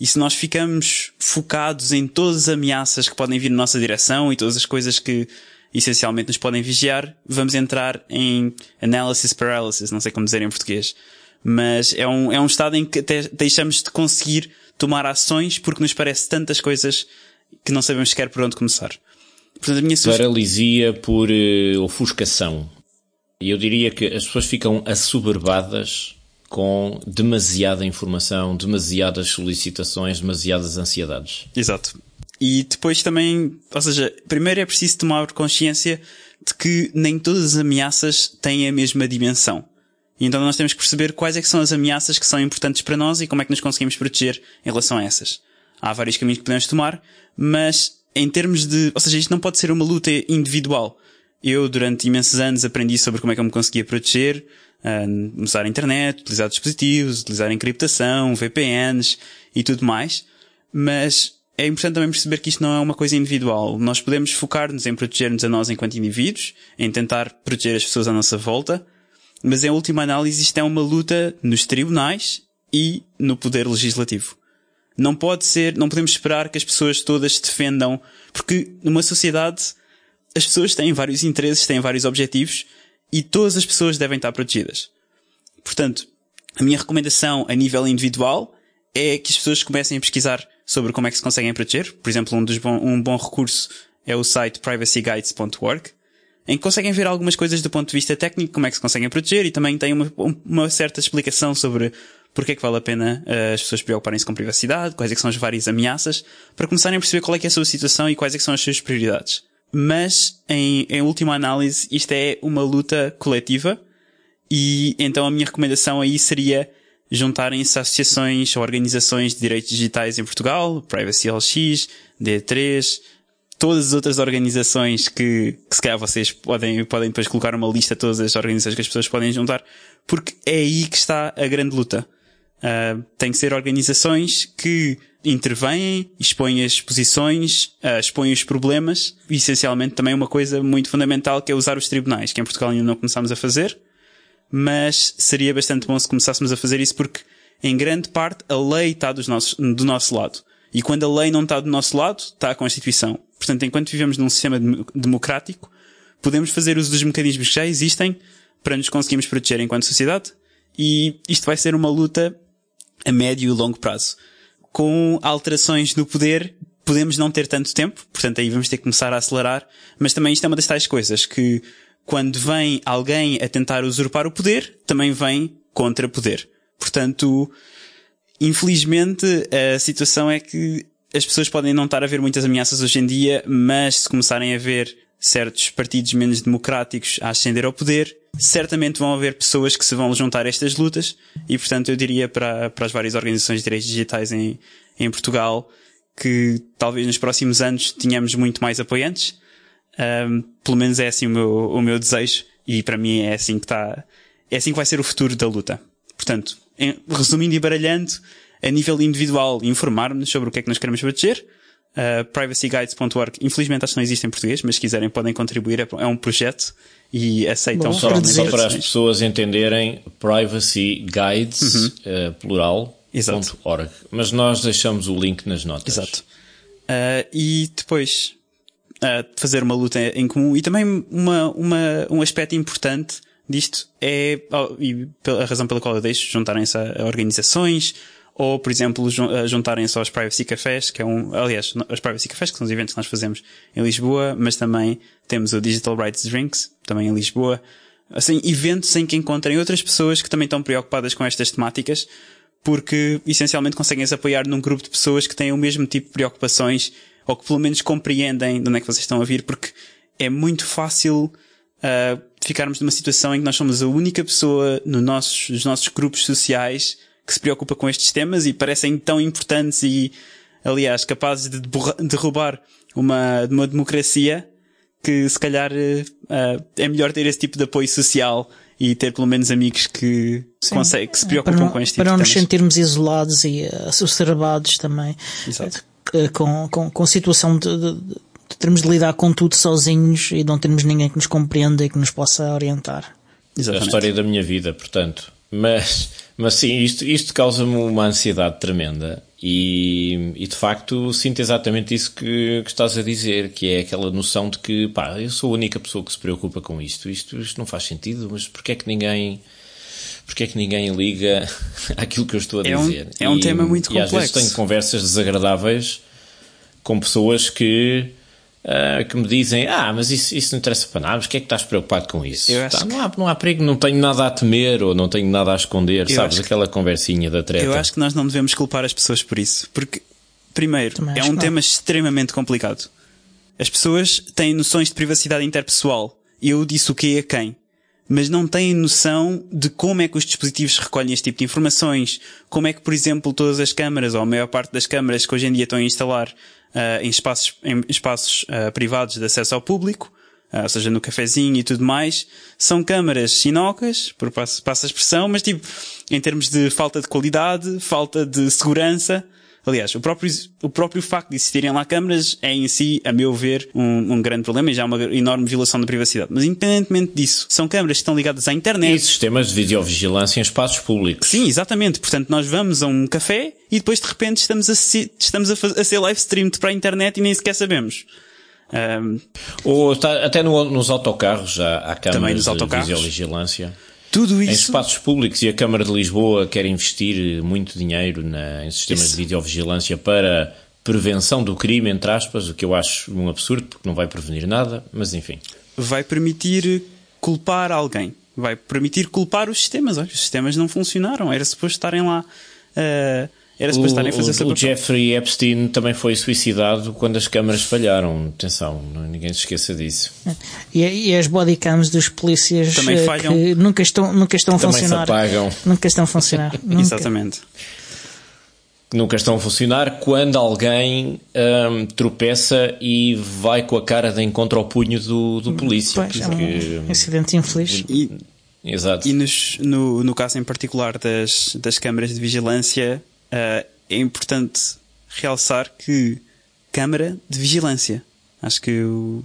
E se nós ficamos focados em todas as ameaças que podem vir na nossa direção e todas as coisas que essencialmente nos podem vigiar, vamos entrar em analysis paralysis, não sei como dizer em português. Mas é um, é um estado em que até deixamos de conseguir tomar ações porque nos parece tantas coisas que não sabemos sequer por onde começar. Portanto, a minha Paralisia por uh, ofuscação. E eu diria que as pessoas ficam assoberbadas com demasiada informação, demasiadas solicitações, demasiadas ansiedades. Exato. E depois também, ou seja, primeiro é preciso tomar consciência de que nem todas as ameaças têm a mesma dimensão. Então nós temos que perceber quais é que são as ameaças que são importantes para nós e como é que nos conseguimos proteger em relação a essas. Há vários caminhos que podemos tomar, mas em termos de, ou seja, isto não pode ser uma luta individual. Eu, durante imensos anos, aprendi sobre como é que eu me conseguia proteger, uh, usar a internet, utilizar dispositivos, utilizar encriptação, VPNs e tudo mais. Mas é importante também perceber que isto não é uma coisa individual. Nós podemos focar-nos em proteger-nos a nós enquanto indivíduos, em tentar proteger as pessoas à nossa volta, mas em última análise isto é uma luta nos tribunais e no poder legislativo. Não pode ser, não podemos esperar que as pessoas todas se defendam, porque numa sociedade as pessoas têm vários interesses, têm vários objetivos e todas as pessoas devem estar protegidas. Portanto, a minha recomendação a nível individual é que as pessoas comecem a pesquisar sobre como é que se conseguem proteger. Por exemplo, um, dos bom, um bom recurso é o site privacyguides.org, em que conseguem ver algumas coisas do ponto de vista técnico, como é que se conseguem proteger e também tem uma, uma certa explicação sobre porque é que vale a pena uh, as pessoas preocuparem-se com privacidade, quais é que são as várias ameaças, para começarem a perceber qual é que é a sua situação e quais é que são as suas prioridades. Mas, em, em última análise, isto é uma luta coletiva e então a minha recomendação aí seria juntarem-se associações ou organizações de direitos digitais em Portugal, Privacy LX, D3, todas as outras organizações que, que se calhar vocês podem, podem depois colocar uma lista de todas as organizações que as pessoas podem juntar, porque é aí que está a grande luta. Uh, tem que ser organizações que intervêm, expõem as posições, uh, expõem os problemas e essencialmente também uma coisa muito fundamental que é usar os tribunais, que em Portugal ainda não começámos a fazer, mas seria bastante bom se começássemos a fazer isso porque em grande parte a lei está dos nossos, do nosso lado. E quando a lei não está do nosso lado, está a Constituição. Portanto, enquanto vivemos num sistema democrático, podemos fazer uso dos mecanismos que já existem para nos conseguirmos proteger enquanto sociedade. E isto vai ser uma luta a médio e longo prazo. com alterações no poder, podemos não ter tanto tempo, portanto aí vamos ter que começar a acelerar, mas também isto é uma das tais coisas que quando vem alguém a tentar usurpar o poder, também vem contra poder. Portanto, infelizmente, a situação é que as pessoas podem não estar a ver muitas ameaças hoje em dia, mas se começarem a ver certos partidos menos democráticos a ascender ao poder, certamente vão haver pessoas que se vão juntar a estas lutas e, portanto, eu diria para, para as várias organizações de direitos digitais em, em Portugal que talvez nos próximos anos tenhamos muito mais apoiantes. Um, pelo menos é assim o meu, o meu desejo e para mim é assim que está, é assim que vai ser o futuro da luta. Portanto, em, resumindo e baralhando, a nível individual, informar-nos sobre o que é que nós queremos proteger, Uh, privacyguides.org, infelizmente acho que não existe em português, mas se quiserem podem contribuir, é, é um projeto e aceitam Bom, só, só para as pessoas entenderem, privacy guides, uhum. uh, plural, .org. Mas nós deixamos o link nas notas. Exato. Uh, e depois fazer uma luta em comum e também uma, uma, um aspecto importante disto é, e a razão pela qual eu deixo juntarem-se a organizações, ou, por exemplo, juntarem-se aos Privacy Cafés, que é um, aliás, os Privacy Cafés, que são os eventos que nós fazemos em Lisboa, mas também temos o Digital Rights Drinks, também em Lisboa. Assim, eventos em que encontrem outras pessoas que também estão preocupadas com estas temáticas, porque essencialmente conseguem se apoiar num grupo de pessoas que têm o mesmo tipo de preocupações, ou que pelo menos compreendem de onde é que vocês estão a vir, porque é muito fácil uh, ficarmos numa situação em que nós somos a única pessoa no nossos, nos nossos grupos sociais que se preocupa com estes temas e parecem tão importantes e, aliás, capazes de derrubar uma, uma democracia que se calhar uh, é melhor ter esse tipo de apoio social e ter pelo menos amigos que, conseguem, que se preocupam não, com este tipo Para não nos sentirmos isolados e uh, exacerbados também. Exato. Uh, com, com, com a situação de, de, de, termos de lidar com tudo sozinhos e não termos ninguém que nos compreenda e que nos possa orientar. Exatamente. É a história da minha vida, portanto. Mas mas sim, isto, isto causa-me uma ansiedade tremenda. E, e, de facto sinto exatamente isso que, que, estás a dizer, que é aquela noção de que, pá, eu sou a única pessoa que se preocupa com isto, isto, isto não faz sentido, mas porquê é que ninguém, porquê é que ninguém liga àquilo que eu estou a dizer? É um, é um tema muito complexo. E às vezes tenho conversas desagradáveis com pessoas que Uh, que me dizem, ah, mas isso, isso não interessa para nada, mas o que é que estás preocupado com isso? Tá, não, há, não há perigo, não tenho nada a temer ou não tenho nada a esconder, eu sabes? Aquela que... conversinha da treta. Eu acho que nós não devemos culpar as pessoas por isso, porque, primeiro, Também é um tema extremamente complicado. As pessoas têm noções de privacidade interpessoal. Eu disse o que a quem? Mas não têm noção de como é que os dispositivos recolhem este tipo de informações. Como é que, por exemplo, todas as câmaras, ou a maior parte das câmaras que hoje em dia estão a instalar uh, em espaços, em espaços uh, privados de acesso ao público, uh, ou seja, no cafezinho e tudo mais, são câmaras sinocas, por passo, a expressão, mas tipo, em termos de falta de qualidade, falta de segurança, Aliás, o próprio, o próprio facto de existirem lá câmaras é em si, a meu ver, um, um grande problema e já uma enorme violação da privacidade. Mas independentemente disso, são câmaras que estão ligadas à internet. E sistemas de videovigilância em espaços públicos. Sim, exatamente. Portanto, nós vamos a um café e depois de repente estamos a, estamos a, a ser live streamed para a internet e nem sequer sabemos. Um, Ou está, até no, nos autocarros já há câmaras de videovigilância. Tudo isso. Em espaços públicos e a Câmara de Lisboa quer investir muito dinheiro na, em sistemas isso. de videovigilância para prevenção do crime, entre aspas, o que eu acho um absurdo, porque não vai prevenir nada, mas enfim. Vai permitir culpar alguém. Vai permitir culpar os sistemas. Olha, os sistemas não funcionaram, era suposto estarem lá. Uh, era suposto estarem a fazer o, o Jeffrey Epstein também foi suicidado quando as câmaras falharam. Atenção, ninguém se esqueça disso. E, e as bodycams dos polícias também eh, falham. que nunca estão, nunca estão a funcionar. Se apagam. Nunca estão a funcionar. Exatamente. Nunca estão a funcionar quando alguém hum, tropeça e vai com a cara de encontro ao punho do, do polícia. Pois, porque... é um incidente infeliz. E, Exato. E nos, no, no caso em particular das, das câmaras de vigilância, uh, é importante realçar que Câmara de Vigilância. Acho que o,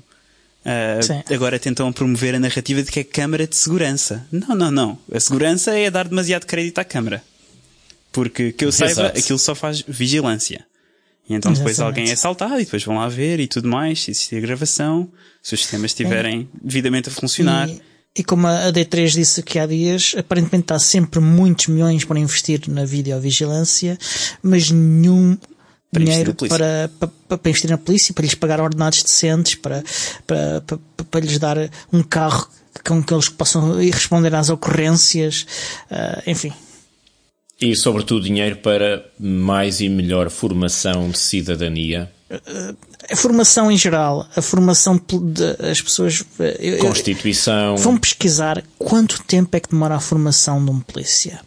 uh, agora tentam promover a narrativa de que é Câmara de Segurança. Não, não, não. A segurança é dar demasiado crédito à Câmara. Porque, que eu saiba, Exato. aquilo só faz vigilância. E então depois Exatamente. alguém é assaltado e depois vão lá ver e tudo mais, se existir gravação, se os sistemas estiverem devidamente a funcionar. E E como a D3 disse aqui há dias, aparentemente há sempre muitos milhões para investir na videovigilância, mas nenhum para dinheiro para, para, para, investir na polícia, para lhes pagar ordenados decentes, para, para, para, para lhes dar um carro com que eles possam ir responder às ocorrências, uh, enfim. E, sobretudo, dinheiro para mais e melhor formação de cidadania. A formação em geral, a formação das pessoas. Constituição. vão pesquisar quanto tempo é que demora a formação de um polícia.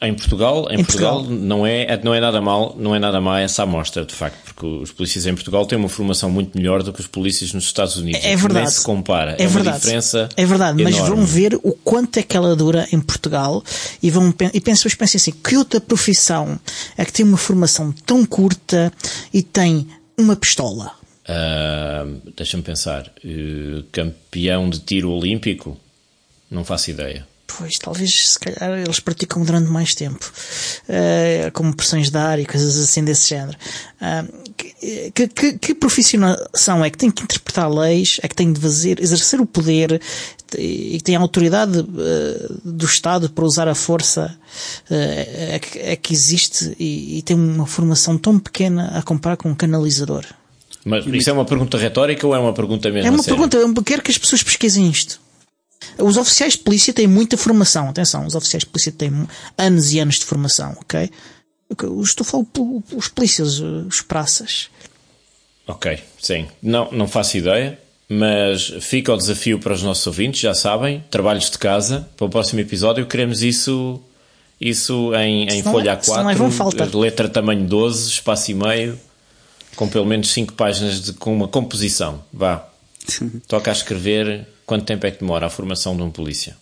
Em Portugal, em, em Portugal, Portugal, não é não é nada mal, não é nada mal essa amostra de facto, porque os polícias em Portugal têm uma formação muito melhor do que os polícias nos Estados Unidos. É verdade. Nem se compara. É, é verdade. uma diferença. É verdade, enorme. mas vão ver o quanto é que ela dura em Portugal e vão e pensam, pensam assim, que outra profissão é que tem uma formação tão curta e tem uma pistola? Uh, Deixa-me pensar. Uh, campeão de tiro olímpico? Não faço ideia. Pois, talvez, se calhar, eles praticam durante mais tempo, uh, como pressões de ar e coisas assim desse género. Uh, que, que, que, profissionação é que tem que interpretar leis, é que tem de fazer, exercer o poder e que tem a autoridade uh, do Estado para usar a força é que, é, que, existe e, e tem uma formação tão pequena a comparar com um canalizador? Mas isso é uma pergunta retórica ou é uma pergunta mesmo? É uma pergunta, eu quero que as pessoas pesquisem isto. Os oficiais de polícia têm muita formação, atenção, os oficiais de polícia têm anos e anos de formação, ok? estou a falar os polícias, os praças. Ok, sim. Não, não faço ideia, mas fica o desafio para os nossos ouvintes, já sabem, trabalhos de casa, para o próximo episódio queremos isso, isso em, em folha A4, letra tamanho 12, espaço e meio, com pelo menos 5 páginas de, com uma composição. Vá. Toca a escrever quanto tempo é que demora a formação de um polícia.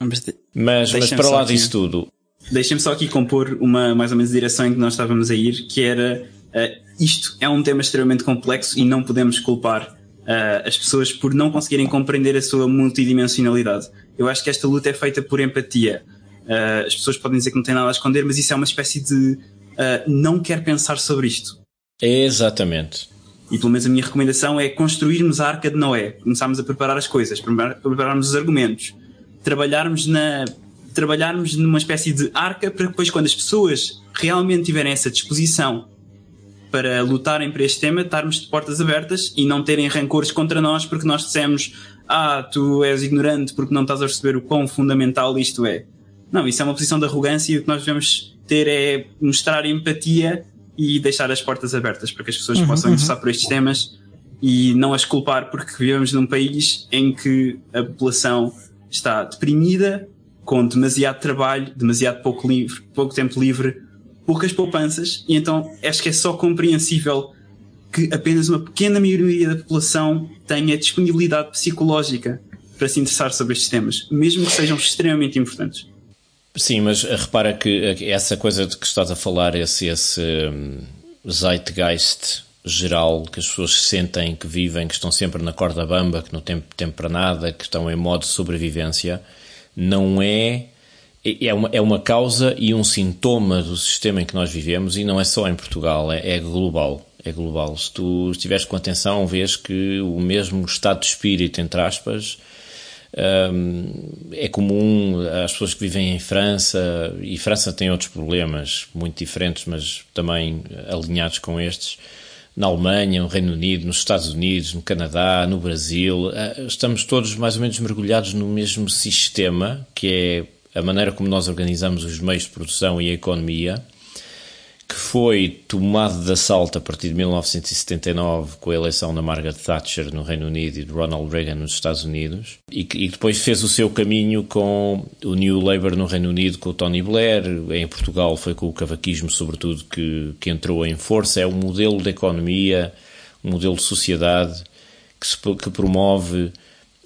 Mas, mas, mas para lá disso tudo. Deixem-me só aqui compor uma mais ou menos direção em que nós estávamos a ir, que era uh, isto é um tema extremamente complexo e não podemos culpar uh, as pessoas por não conseguirem compreender a sua multidimensionalidade. Eu acho que esta luta é feita por empatia. Uh, as pessoas podem dizer que não têm nada a esconder, mas isso é uma espécie de não quer pensar sobre isto. Exatamente. E pelo menos a minha recomendação é construirmos a arca de Noé. Começarmos a preparar as coisas, prepararmos os argumentos, trabalharmos na trabalharmos numa espécie de arca para depois quando as pessoas realmente tiverem essa disposição para lutarem para este tema, estarmos de portas abertas e não terem rancores contra nós porque nós dissemos ah, tu és ignorante porque não estás a perceber o quão fundamental isto é. Não, isso é uma posição de arrogância e o que nós devemos ter é mostrar empatia e deixar as portas abertas para que as pessoas uhum, possam uhum. interessar por estes temas e não as culpar porque vivemos num país em que a população está deprimida, com demasiado trabalho, demasiado pouco, livre, pouco tempo livre, poucas poupanças, e então acho que é só compreensível que apenas uma pequena maioria da população tenha disponibilidade psicológica para se interessar sobre estes temas, mesmo que sejam extremamente importantes. Sim, mas repara que essa coisa de que estás a falar, esse, esse um, zeitgeist geral que as pessoas sentem, que vivem, que estão sempre na corda bamba, que não têm tempo para nada, que estão em modo de sobrevivência, não é. É uma, é uma causa e um sintoma do sistema em que nós vivemos e não é só em Portugal, é, é global. É global. Se tu estiveres com atenção, vês que o mesmo estado de espírito, entre aspas, é comum às pessoas que vivem em França, e França tem outros problemas muito diferentes, mas também alinhados com estes, na Alemanha, no Reino Unido, nos Estados Unidos, no Canadá, no Brasil, ah, estamos todos mais ou menos mergulhados no mesmo sistema, que é a maneira como nós organizamos os meios de produção e a economia, que foi tomado de assalto a partir de 1979 com a eleição da Margaret Thatcher no Reino Unido e de Ronald Reagan nos Estados Unidos e que, e depois fez o seu caminho com o New Labour no Reino Unido com o Tony Blair, em Portugal foi com o cavaquismo sobretudo que, que entrou em força, é um modelo de economia, um modelo de sociedade que, se, que promove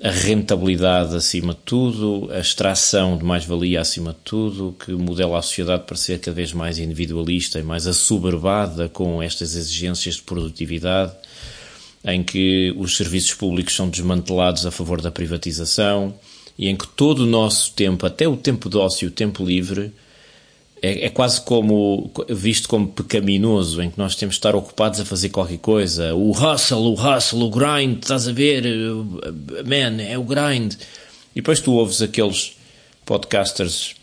a rentabilidade acima de tudo, a extração de mais-valia acima de tudo, que modela a sociedade para ser cada vez mais individualista e mais assoberbada com estas exigências de produtividade, em que os serviços públicos são desmantelados a favor da privatização e em que todo o nosso tempo, até o tempo de ócio e o tempo livre, é, é, quase como visto como pecaminoso, em que nós temos de estar ocupados a fazer qualquer coisa. O hustle, o hustle, o grind, estás a ver? Man, é o grind. depois tu ouves aqueles podcasters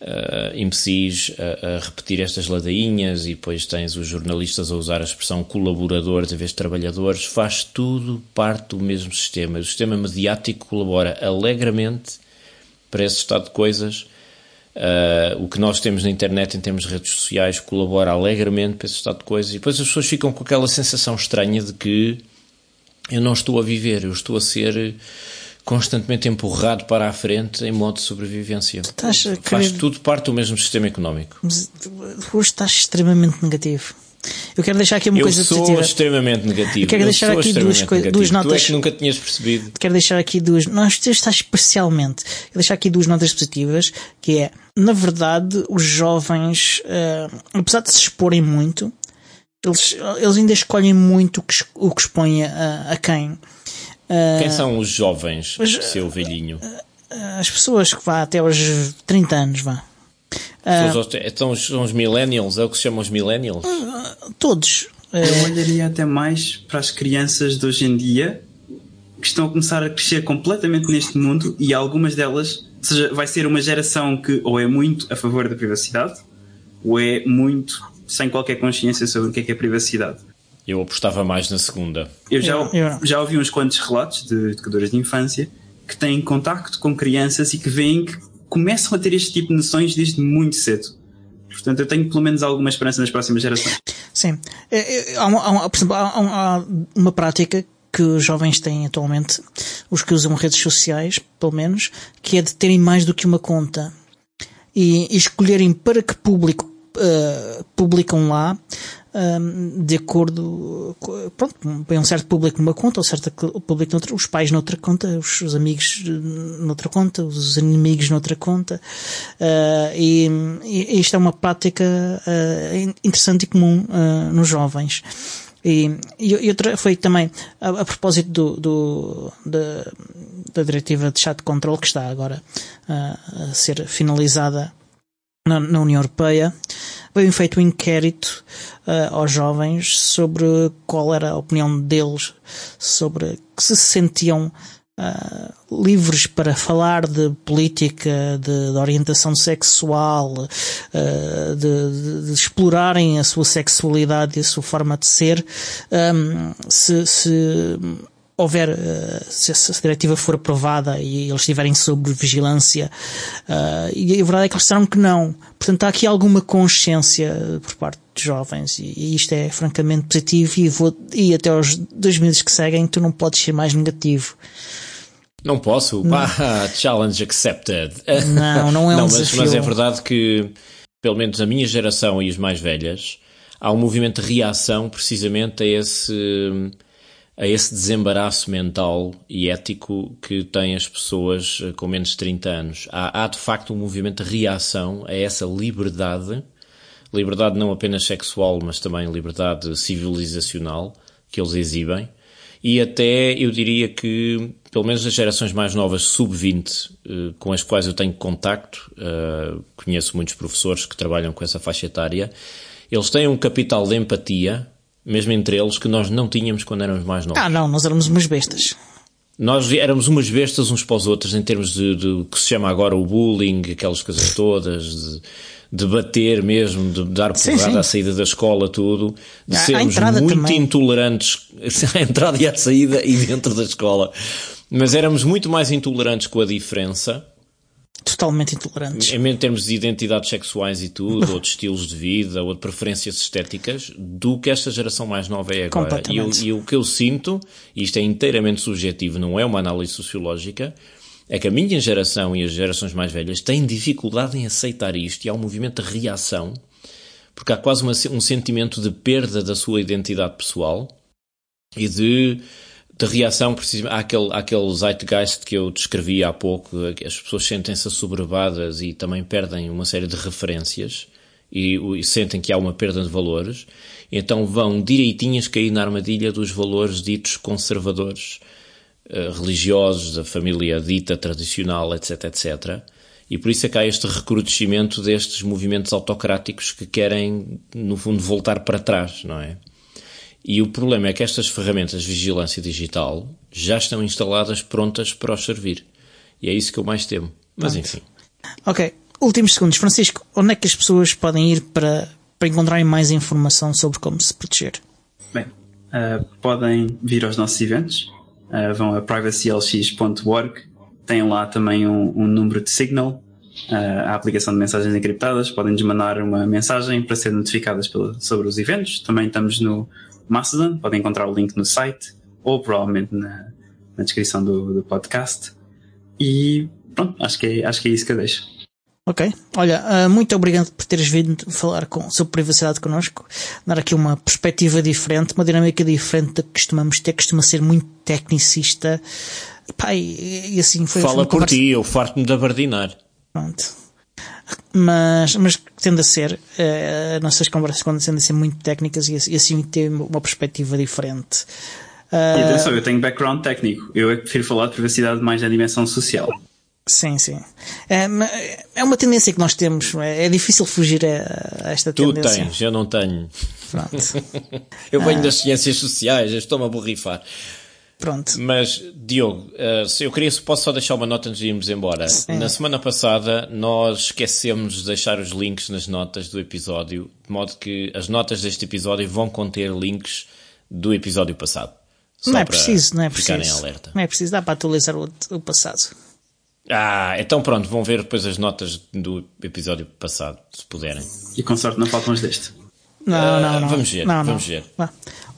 uh, imbecis a, a, repetir estas ladainhas e depois tens os jornalistas a usar a expressão colaboradores em vez de trabalhadores, faz tudo parte do mesmo sistema. O sistema mediático colabora alegremente para esse estado de coisas. Uh, o que nós temos na internet em termos de redes sociais colabora alegremente para esse estado de coisas e depois as pessoas ficam com aquela sensação estranha de que eu não estou a viver, eu estou a ser constantemente empurrado para a frente em modo de sobrevivência. Faz querer... tudo parte do mesmo sistema económico. Mas hoje estás extremamente negativo. Eu quero deixar aqui uma eu coisa positiva. Eu sou extremamente negativo. Eu quero eu deixar aqui duas, duas notas. Tu é que nunca tinhas percebido. Quero deixar aqui duas. Não, estás parcialmente. Quero deixar aqui duas notas positivas, que é, na verdade, os jovens, uh, apesar de se exporem muito, eles, eles ainda escolhem muito o que, o que expõe a, a quem. Quem ah, são os jovens, mas, seu velhinho? Ah, as pessoas que vá até aos 30 anos, vá. Então, são os millennials, é o que se chama os millennials? Todos. Eu olharia até mais para as crianças de hoje em dia que estão a começar a crescer completamente neste mundo e algumas delas, ou seja, vai ser uma geração que ou é muito a favor da privacidade ou é muito sem qualquer consciência sobre o que é, que é privacidade. Eu apostava mais na segunda. Eu já, eu, já ouvi uns quantos relatos de educadores de infância que têm contacto com crianças e que veem que começam a ter este tipo de noções desde muito cedo. Portanto, eu tenho pelo menos alguma esperança nas próximas gerações. Sim. É, é, há uma, há uma, por exemplo, há uma prática que os jovens têm atualmente, os que usam redes sociais, pelo menos, que é de terem mais do que uma conta e, e escolherem para que público uh, publicam lá um, de acordo, pronto, põe um certo público numa conta, ou certo público noutra, os pais noutra conta, os, os amigos noutra conta, os inimigos noutra conta, uh, e, isto é uma prática uh, interessante e comum uh, nos jovens. E, e, outra foi também a, a propósito do, do da, da diretiva de chat de controle que está agora a ser finalizada na, na União Europeia, veio feito um inquérito uh, aos jovens sobre qual era a opinião deles sobre que se sentiam uh, livres para falar de política, de, de orientação sexual, uh, de, de, de, explorarem a sua sexualidade e a sua forma de ser, um, se, se houver, uh, se essa diretiva for aprovada e eles estiverem sob vigilância, uh, e a verdade é que eles disseram que não. Portanto, há aqui alguma consciência por parte dos jovens e, isto é francamente positivo e, vou, e até aos dois meses que seguem tu não podes ser mais negativo. Não posso? Não. Challenge accepted. Não, não é um não, mas, desafio. Mas é verdade que, pelo menos a minha geração e os mais velhas, há um movimento de reação precisamente a esse a esse desembaraço mental e ético que têm as pessoas eh, com menos de 30 anos. Há, há de facto um movimento de reação a essa liberdade, liberdade não apenas sexual, mas também liberdade civilizacional que eles exibem. E até eu diria que, pelo menos as gerações mais novas, sub-20, eh, com as quais eu tenho contacto, eh, conheço muitos professores que trabalham com essa faixa etária, eles têm um capital de empatia mesmo entre eles, que nós não tínhamos quando éramos mais novos. Ah, não, nós éramos umas bestas. Nós éramos umas bestas uns para os outros em termos de, de que se chama agora o bullying, aquelas coisas todas, de, de bater mesmo, de dar porrada à saída da escola, tudo, de à, sermos à muito também. intolerantes à entrada e à saída e dentro da escola. Mas éramos muito mais intolerantes com a diferença totalmente intolerantes. Em termos de identidades sexuais e tudo, ou de estilos de vida, ou de preferências estéticas, do que esta geração mais nova é agora. E, eu, e o que eu sinto, e isto é inteiramente subjetivo, não é uma análise sociológica, é que a minha geração e as gerações mais velhas têm dificuldade em aceitar isto e há um movimento de reação, porque há quase uma, um sentimento de perda da sua identidade pessoal e de de reação precisamente àquele, àquele zeitgeist que eu descrevi há pouco, as pessoas sentem-se assoberbadas e também perdem uma série de referências e, e, sentem que há uma perda de valores, então vão direitinhas cair na armadilha dos valores ditos conservadores, uh, religiosos, da família dita tradicional, etc, etc. E por isso é que há este recrudescimento destes movimentos autocráticos que querem, no fundo, voltar para trás, não é? E o problema é que estas ferramentas de vigilância digital já estão instaladas prontas para os servir. E é isso que eu mais temo. Mas Pronto. enfim. Ok. Últimos segundos. Francisco, onde é que as pessoas podem ir para, para encontrarem mais informação sobre como se proteger? Bem, uh, podem vir aos nossos eventos. Uh, vão a privacylx.org. Tem lá também um, um número de signal a aplicação de mensagens encriptadas, podem-nos mandar uma mensagem para ser notificadas pelo, sobre os eventos. Também estamos no Mastodon, podem encontrar o link no site ou provavelmente na, na descrição do, do, podcast. E pronto, acho que, é, acho que é isso que eu deixo. Ok. Olha, uh, muito obrigado por teres vindo falar com, sobre privacidade connosco, dar aqui uma perspectiva diferente, uma dinâmica diferente da que costumamos ter, costuma ser muito tecnicista. E, pá, e, e assim foi. Fala por conversa... ti, eu farto-me de abardinar. Pronto. Mas, mas tende a ser, uh, nossas conversas quando tendem a ser muito técnicas e, e assim ter uma perspectiva diferente. Uh, e atenção, eu tenho background técnico. Eu é que prefiro falar de privacidade mais na dimensão social. Sim, sim. É, é uma tendência que nós temos. É, é difícil fugir a, a esta tu tendência. Tu tens, eu não tenho. eu venho ah. das ciências sociais, estou-me a borrifar. Pronto. Mas, Diogo, uh, eu queria, posso só deixar uma nota antes de irmos embora. Sim. Na semana passada, nós esquecemos de deixar os links nas notas do episódio, de modo que as notas deste episódio vão conter links do episódio passado. Só não é preciso, não é ficarem preciso. alerta. Não é preciso, dá para atualizar o, o passado. Ah, então pronto, vão ver depois as notas do episódio passado, se puderem. E com sorte não faltam os deste. Não, não, não. Vamos ver, não, vamos ver.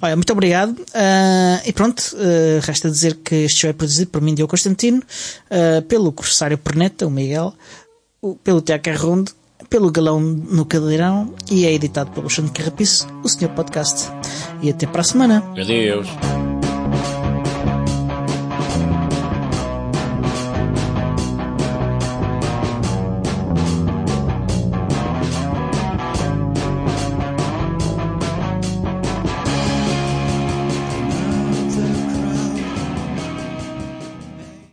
Olha, muito obrigado. Uh, e pronto, uh, resta dizer que este show é produzido por mim, Diogo Constantino, uh, pelo Corsário Perneta, o Miguel, o, pelo Tiago Carrondo, pelo Galão no Cadeirão e é editado pelo Xande Carrapiço, o Senhor Podcast. E até para a semana. Adeus.